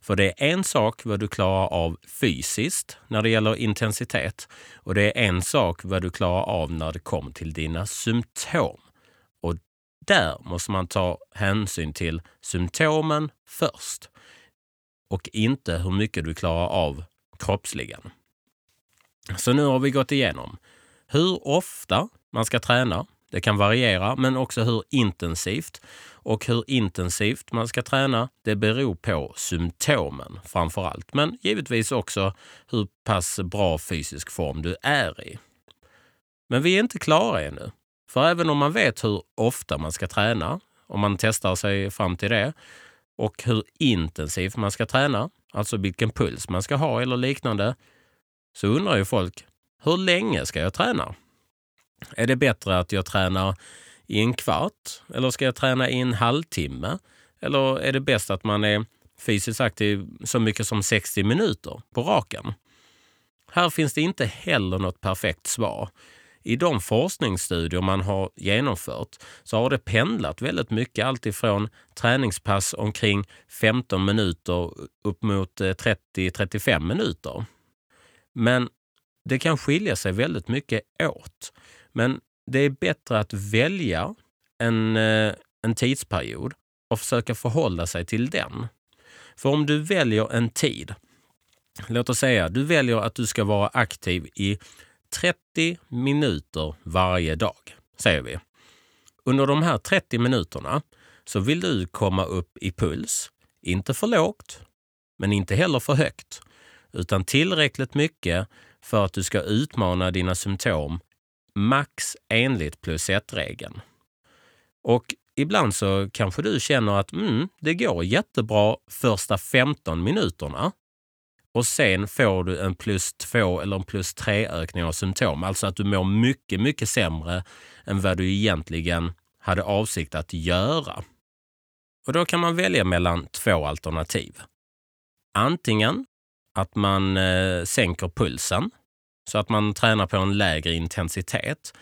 Speaker 1: För det är en sak vad du klarar av fysiskt när det gäller intensitet och det är en sak vad du klarar av när det kommer till dina symptom. Där måste man ta hänsyn till symptomen först och inte hur mycket du klarar av kroppsligen. Så nu har vi gått igenom hur ofta man ska träna. Det kan variera, men också hur intensivt. Och hur intensivt man ska träna, det beror på symptomen framför allt. Men givetvis också hur pass bra fysisk form du är i. Men vi är inte klara ännu. För även om man vet hur ofta man ska träna, om man testar sig fram till det, och hur intensivt man ska träna, alltså vilken puls man ska ha eller liknande, så undrar ju folk, hur länge ska jag träna? Är det bättre att jag tränar i en kvart eller ska jag träna i en halvtimme? Eller är det bäst att man är fysiskt aktiv så mycket som 60 minuter på raken? Här finns det inte heller något perfekt svar i de forskningsstudier man har genomfört så har det pendlat väldigt mycket. Alltifrån träningspass omkring 15 minuter upp mot eh, 30-35 minuter. Men det kan skilja sig väldigt mycket åt. Men det är bättre att välja en, eh, en tidsperiod och försöka förhålla sig till den. För om du väljer en tid, låt oss säga du väljer att du ska vara aktiv i 30 minuter varje dag, säger vi. Under de här 30 minuterna så vill du komma upp i puls, inte för lågt, men inte heller för högt, utan tillräckligt mycket för att du ska utmana dina symptom max enligt plus ett-regeln. Och ibland så kanske du känner att mm, det går jättebra första 15 minuterna och sen får du en plus två eller en plus tre ökning av symptom. Alltså att du mår mycket, mycket sämre än vad du egentligen hade avsikt att göra. Och då kan man välja mellan två alternativ. Antingen att man eh, sänker pulsen så att man tränar på en lägre intensitet.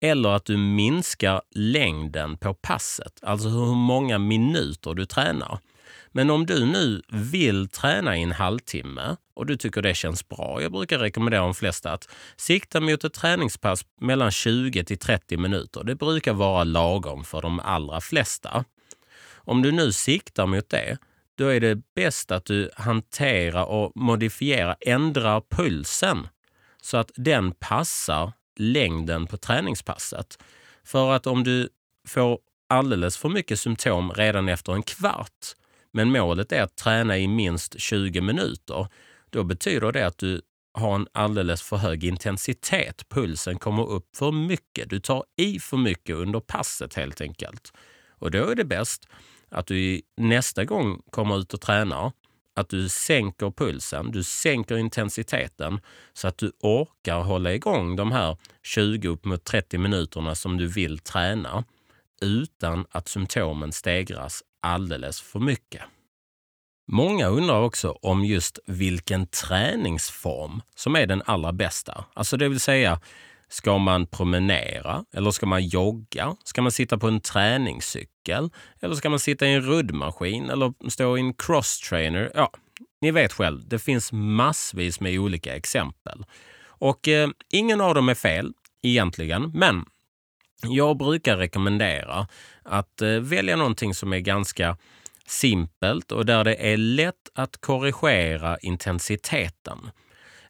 Speaker 1: Eller att du minskar längden på passet, alltså hur många minuter du tränar. Men om du nu vill träna i en halvtimme och du tycker det känns bra, jag brukar rekommendera de flesta att sikta mot ett träningspass mellan 20 till 30 minuter. Det brukar vara lagom för de allra flesta. Om du nu siktar mot det, då är det bäst att du hanterar och modifierar, ändrar pulsen så att den passar längden på träningspasset. För att om du får alldeles för mycket symptom redan efter en kvart, men målet är att träna i minst 20 minuter, då betyder det att du har en alldeles för hög intensitet. Pulsen kommer upp för mycket. Du tar i för mycket under passet helt enkelt. Och då är det bäst att du nästa gång kommer ut och tränar att du sänker pulsen, du sänker intensiteten så att du orkar hålla igång de här 20 upp mot 30 minuterna som du vill träna utan att symptomen stegras alldeles för mycket. Många undrar också om just vilken träningsform som är den allra bästa. Alltså det vill säga, Ska man promenera eller ska man jogga? Ska man sitta på en träningscykel? Eller ska man sitta i en ruddmaskin eller stå i en crosstrainer? Ja, ni vet själv, det finns massvis med olika exempel. Och eh, ingen av dem är fel egentligen, men jag brukar rekommendera att eh, välja någonting som är ganska simpelt och där det är lätt att korrigera intensiteten.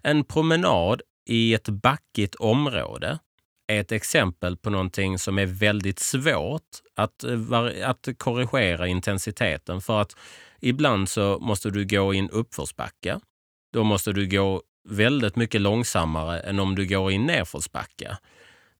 Speaker 1: En promenad i ett backigt område är ett exempel på någonting som är väldigt svårt att, eh, att korrigera intensiteten för att ibland så måste du gå i en uppförsbacke. Då måste du gå väldigt mycket långsammare än om du går i en nedförsbacke.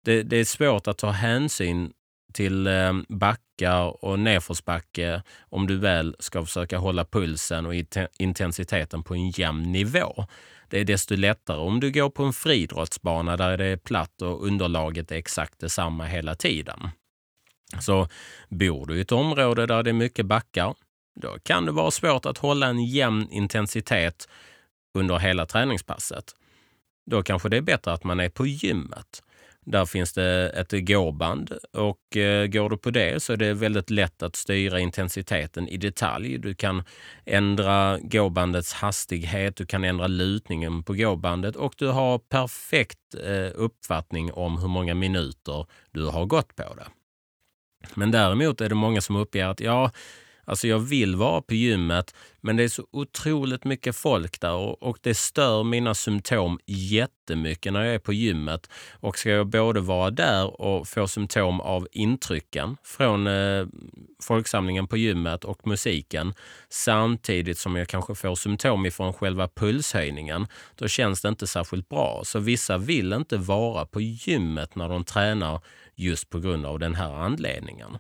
Speaker 1: Det, det är svårt att ta hänsyn till eh, backar och nedförsbacke om du väl ska försöka hålla pulsen och intensiteten på en jämn nivå det är desto lättare om du går på en friidrottsbana där det är platt och underlaget är exakt detsamma hela tiden. Så bor du i ett område där det är mycket backar, då kan det vara svårt att hålla en jämn intensitet under hela träningspasset. Då kanske det är bättre att man är på gymmet. Där finns det ett gåband och eh, går du på det så är det väldigt lätt att styra intensiteten i detalj. Du kan ändra gåbandets hastighet, du kan ändra lutningen på gåbandet och du har perfekt eh, uppfattning om hur många minuter du har gått på det. Men däremot är det många som uppger att ja, Alltså jag vill vara på gymmet, men det är så otroligt mycket folk där och, och det stör mina symptom jättemycket när jag är på gymmet. Och ska jag både vara där och få symptom av intrycken från eh, folksamlingen på gymmet och musiken samtidigt som jag kanske får symptom ifrån själva pulshöjningen, då känns det inte särskilt bra. Så vissa vill inte vara på gymmet när de tränar just på grund av den här anledningen.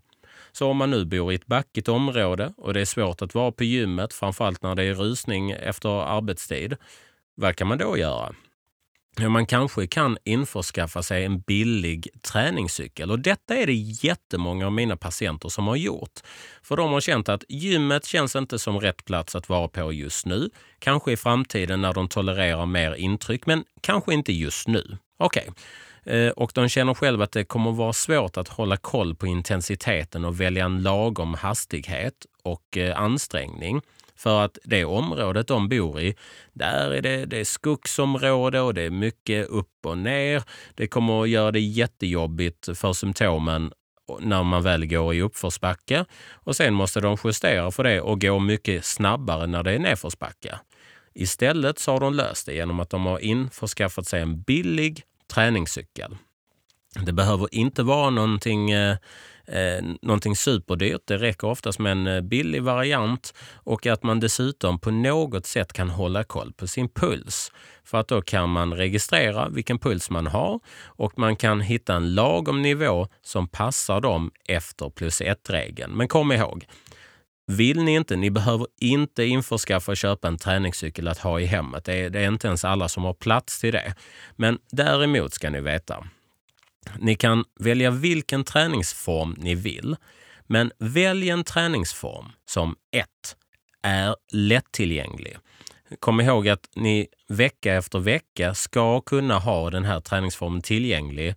Speaker 1: Så om man nu bor i ett backigt område och det är svårt att vara på gymmet, framförallt när det är rusning efter arbetstid, vad kan man då göra? Man kanske kan införskaffa sig en billig träningscykel och detta är det jättemånga av mina patienter som har gjort. För de har känt att gymmet känns inte som rätt plats att vara på just nu. Kanske i framtiden när de tolererar mer intryck, men kanske inte just nu. Okej. Okay. Eh, och de känner själva att det kommer vara svårt att hålla koll på intensiteten och välja en lagom hastighet och eh, ansträngning. För att det området de bor i, där är det, det är skogsområde och det är mycket upp och ner. Det kommer att göra det jättejobbigt för symptomen när man väl går i uppförsbacke. Och sen måste de justera för det och gå mycket snabbare när det är nedförsbacke. Istället så har de löst det genom att de har införskaffat sig en billig träningscykel. Det behöver inte vara någonting eh, eh, någonting superdyrt. Det räcker oftast med en eh, billig variant och att man dessutom på något sätt kan hålla koll på sin puls. För att då kan man registrera vilken puls man har och man kan hitta en lagom nivå som passar dem efter plus ett-regeln. Men kom ihåg, vill ni inte, ni behöver inte införskaffa och köpa en träningscykel att ha i hemmet. Det är, det är inte ens alla som har plats till det. Men däremot ska ni veta, ni kan välja vilken träningsform ni vill, men välj en träningsform som 1. är lättillgänglig. Kom ihåg att ni vecka efter vecka ska kunna ha den här träningsformen tillgänglig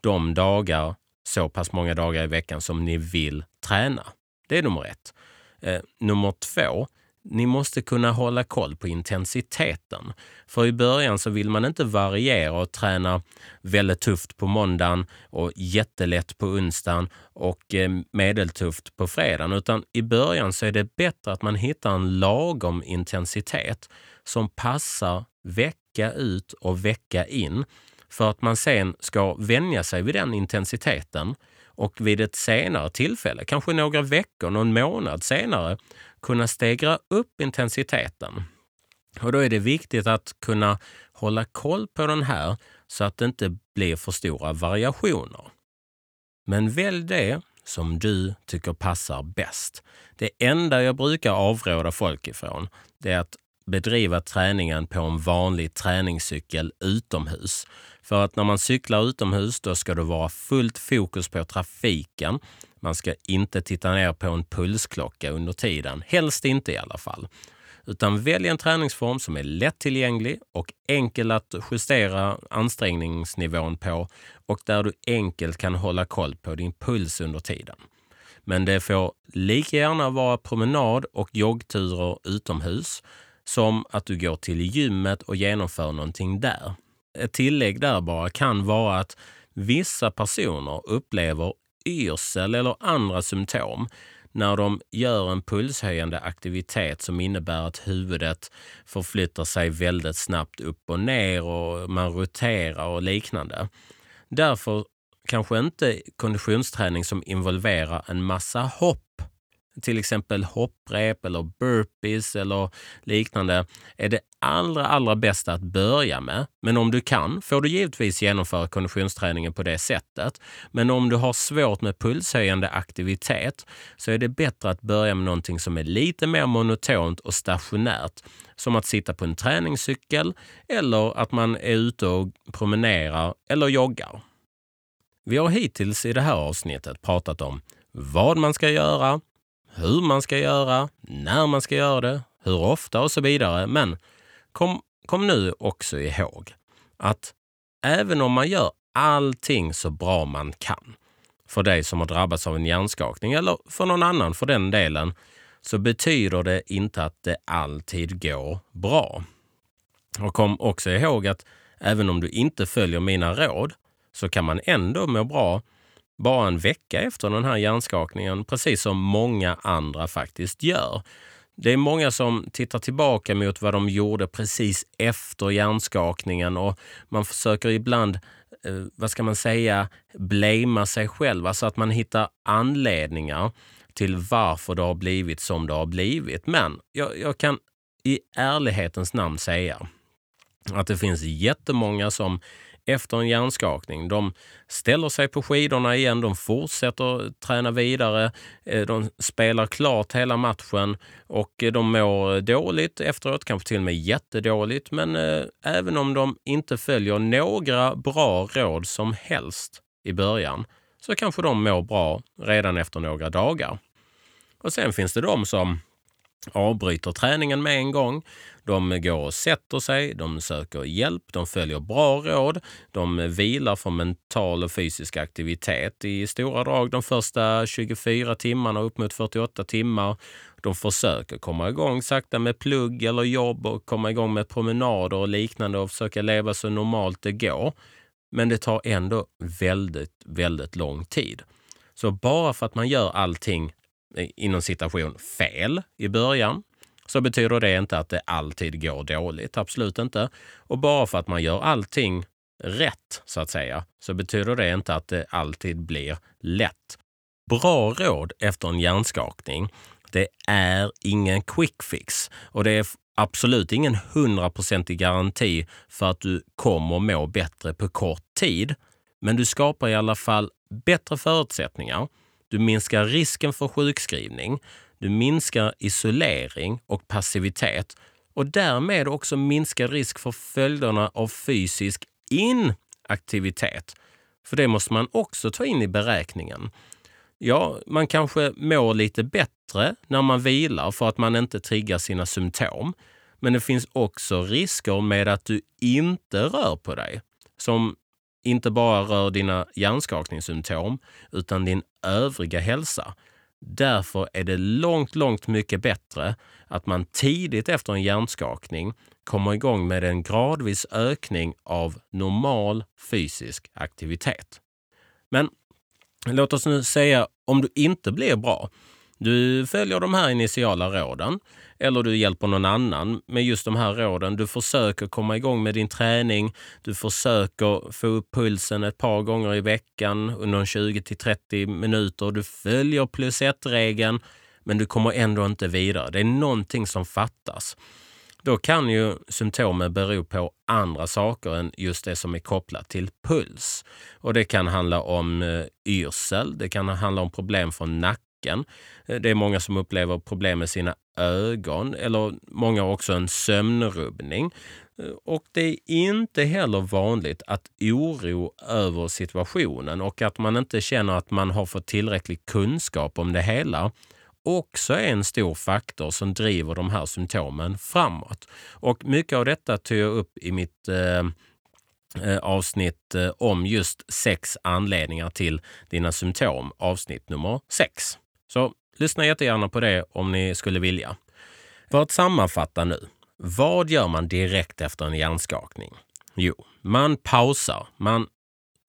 Speaker 1: de dagar, så pass många dagar i veckan som ni vill träna. Det är nummer ett. Eh, nummer två, ni måste kunna hålla koll på intensiteten. För i början så vill man inte variera och träna väldigt tufft på måndagen och jättelätt på onsdagen och eh, medeltufft på fredagen. Utan i början så är det bättre att man hittar en lagom intensitet som passar vecka ut och vecka in. För att man sen ska vänja sig vid den intensiteten och vid ett senare tillfälle, kanske några veckor, någon månad senare, kunna stegra upp intensiteten. Och då är det viktigt att kunna hålla koll på den här så att det inte blir för stora variationer. Men välj det som du tycker passar bäst. Det enda jag brukar avråda folk ifrån det är att bedriva träningen på en vanlig träningscykel utomhus. För att när man cyklar utomhus då ska det vara fullt fokus på trafiken. Man ska inte titta ner på en pulsklocka under tiden, helst inte i alla fall. Utan välj en träningsform som är lättillgänglig och enkel att justera ansträngningsnivån på och där du enkelt kan hålla koll på din puls under tiden. Men det får lika gärna vara promenad och joggturer utomhus som att du går till gymmet och genomför någonting där. Ett tillägg där bara kan vara att vissa personer upplever yrsel eller andra symptom när de gör en pulshöjande aktivitet som innebär att huvudet förflyttar sig väldigt snabbt upp och ner och man roterar och liknande. Därför kanske inte konditionsträning som involverar en massa hopp till exempel hopprep eller burpees eller liknande är det allra, allra bästa att börja med. Men om du kan får du givetvis genomföra konditionsträningen på det sättet. Men om du har svårt med pulshöjande aktivitet så är det bättre att börja med någonting som är lite mer monotont och stationärt. Som att sitta på en träningscykel eller att man är ute och promenerar eller joggar. Vi har hittills i det här avsnittet pratat om vad man ska göra, hur man ska göra, när man ska göra det, hur ofta och så vidare. Men kom, kom nu också ihåg att även om man gör allting så bra man kan för dig som har drabbats av en hjärnskakning eller för någon annan för den delen, så betyder det inte att det alltid går bra. Och kom också ihåg att även om du inte följer mina råd så kan man ändå må bra bara en vecka efter den här hjärnskakningen, precis som många andra faktiskt gör. Det är många som tittar tillbaka mot vad de gjorde precis efter hjärnskakningen och man försöker ibland, eh, vad ska man säga, blamea sig själv. Alltså att man hittar anledningar till varför det har blivit som det har blivit. Men jag, jag kan i ärlighetens namn säga att det finns jättemånga som efter en hjärnskakning. De ställer sig på skidorna igen, de fortsätter träna vidare, eh, de spelar klart hela matchen och eh, de mår dåligt efteråt, kanske till och med jättedåligt. Men eh, även om de inte följer några bra råd som helst i början så kanske de mår bra redan efter några dagar. Och sen finns det de som avbryter träningen med en gång. De går och sätter sig, de söker hjälp, de följer bra råd, de vilar för mental och fysisk aktivitet i stora drag de första 24 timmarna upp mot 48 timmar. De försöker komma igång sakta med plugg eller jobb och komma igång med promenader och liknande och försöka leva så normalt det går. Men det tar ändå väldigt, väldigt lång tid. Så bara för att man gör allting Eh, inom citation fel i början så betyder det inte att det alltid går dåligt. Absolut inte. Och bara för att man gör allting rätt, så att säga, så betyder det inte att det alltid blir lätt. Bra råd efter en hjärnskakning, det är ingen quick fix och det är absolut ingen hundraprocentig garanti för att du kommer må bättre på kort tid. Men du skapar i alla fall bättre förutsättningar du minskar risken för sjukskrivning. Du minskar isolering och passivitet och därmed också minskar risk för följderna av fysisk inaktivitet. För det måste man också ta in i beräkningen. Ja, man kanske mår lite bättre när man vilar för att man inte triggar sina symptom. Men det finns också risker med att du inte rör på dig. Som inte bara rör dina hjärnskakningssymptom utan din övriga hälsa. Därför är det långt, långt mycket bättre att man tidigt efter en hjärnskakning kommer igång med en gradvis ökning av normal fysisk aktivitet. Men låt oss nu säga om du inte blir bra. Du följer de här initiala råden eller du hjälper någon annan med just de här råden. Du försöker komma igång med din träning. Du försöker få upp pulsen ett par gånger i veckan under 20 till 30 minuter. Du följer plus ett-regeln, men du kommer ändå inte vidare. Det är någonting som fattas. Då kan ju symptomen bero på andra saker än just det som är kopplat till puls. Och Det kan handla om eh, yrsel, det kan handla om problem från nacken blicken. Eh, det är många som upplever problem med sina ögon eller många har också en sömnrubbning. Eh, och det är inte heller vanligt att oro över situationen och att man inte känner att man har fått tillräcklig kunskap om det hela också är en stor faktor som driver de här symptomen framåt. Och mycket av detta tog jag upp i mitt eh, eh avsnitt eh, om just sex anledningar till dina symptom, avsnitt nummer sex. Så lyssna jättegärna på det om ni skulle vilja. För att sammanfatta nu. Vad gör man direkt efter en hjärnskakning? Jo, man pausar. Man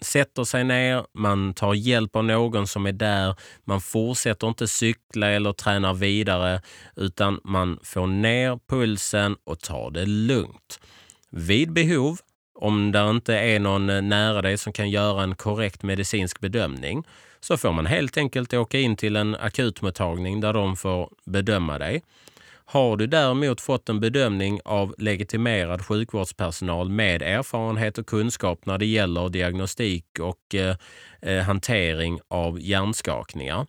Speaker 1: sätter sig ner, man tar hjälp av någon som är där. Man fortsätter inte cykla eller träna vidare utan man får ner pulsen och tar det lugnt. Vid behov, om det inte är någon eh, nära dig som kan göra en korrekt medicinsk bedömning, så får man helt enkelt åka in till en akutmottagning där de får bedöma dig. Har du däremot fått en bedömning av legitimerad sjukvårdspersonal med erfarenhet och kunskap när det gäller diagnostik och eh, eh hantering av hjärnskakningar,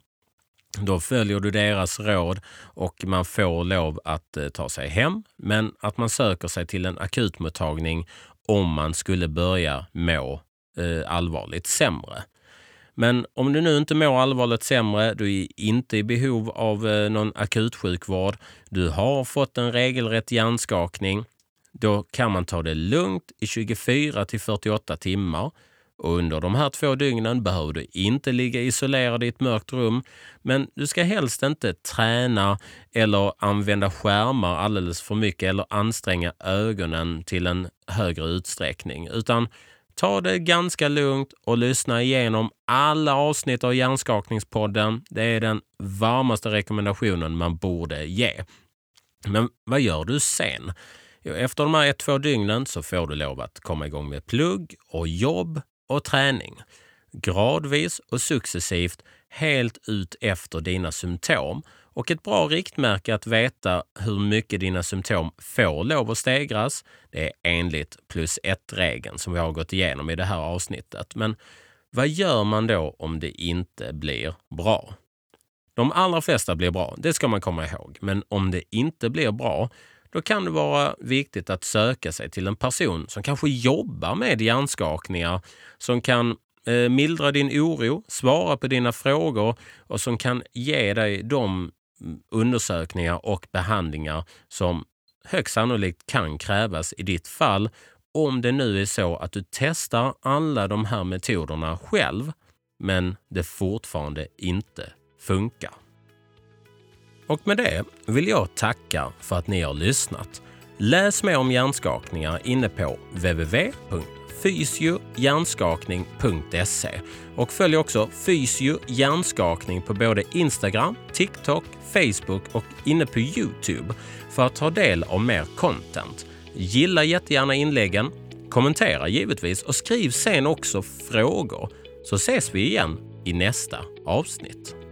Speaker 1: då följer du deras råd och man får lov att eh, ta sig hem, men att man söker sig till en akutmottagning om man skulle börja må eh, allvarligt sämre. Men om du nu inte mår allvarligt sämre, du är inte i behov av eh, någon akutsjukvård, du har fått en regelrätt hjärnskakning, då kan man ta det lugnt i 24 till 48 timmar. Och under de här två dygnen behöver du inte ligga isolerad i ett mörkt rum. Men du ska helst inte träna eller använda skärmar alldeles för mycket eller anstränga ögonen till en högre utsträckning. Utan Ta det ganska lugnt och lyssna igenom alla avsnitt av Hjärnskakningspodden. Det är den varmaste rekommendationen man borde ge. Men vad gör du sen? efter de här ett, två dygnen så får du lov att komma igång med plugg och jobb och träning. Gradvis och successivt helt ut efter dina symptom Och ett bra riktmärke att veta hur mycket dina symptom får lov att stegras, det är enligt plus ett-regeln som vi har gått igenom i det här avsnittet. Men vad gör man då om det inte blir bra? De allra flesta blir bra, det ska man komma ihåg. Men om det inte blir bra, då kan det vara viktigt att söka sig till en person som kanske jobbar med hjärnskakningar, som kan eh, mildra din oro, svara på dina frågor och som kan ge dig de mm, undersökningar och behandlingar som högst sannolikt kan krävas i ditt fall om det nu är så att du testar alla de här metoderna själv men det fortfarande inte funkar. Och med det vill jag tacka för att ni har lyssnat. Läs mer om hjärnskakningar inne på www.fysiohjärnskakning.se och följ också Fysio hjärnskakning på både Instagram, TikTok, Facebook och inne på Youtube för att ta del av mer content. Gilla jättegärna inläggen, kommentera givetvis och skriv sen också frågor så ses vi igen i nästa avsnitt.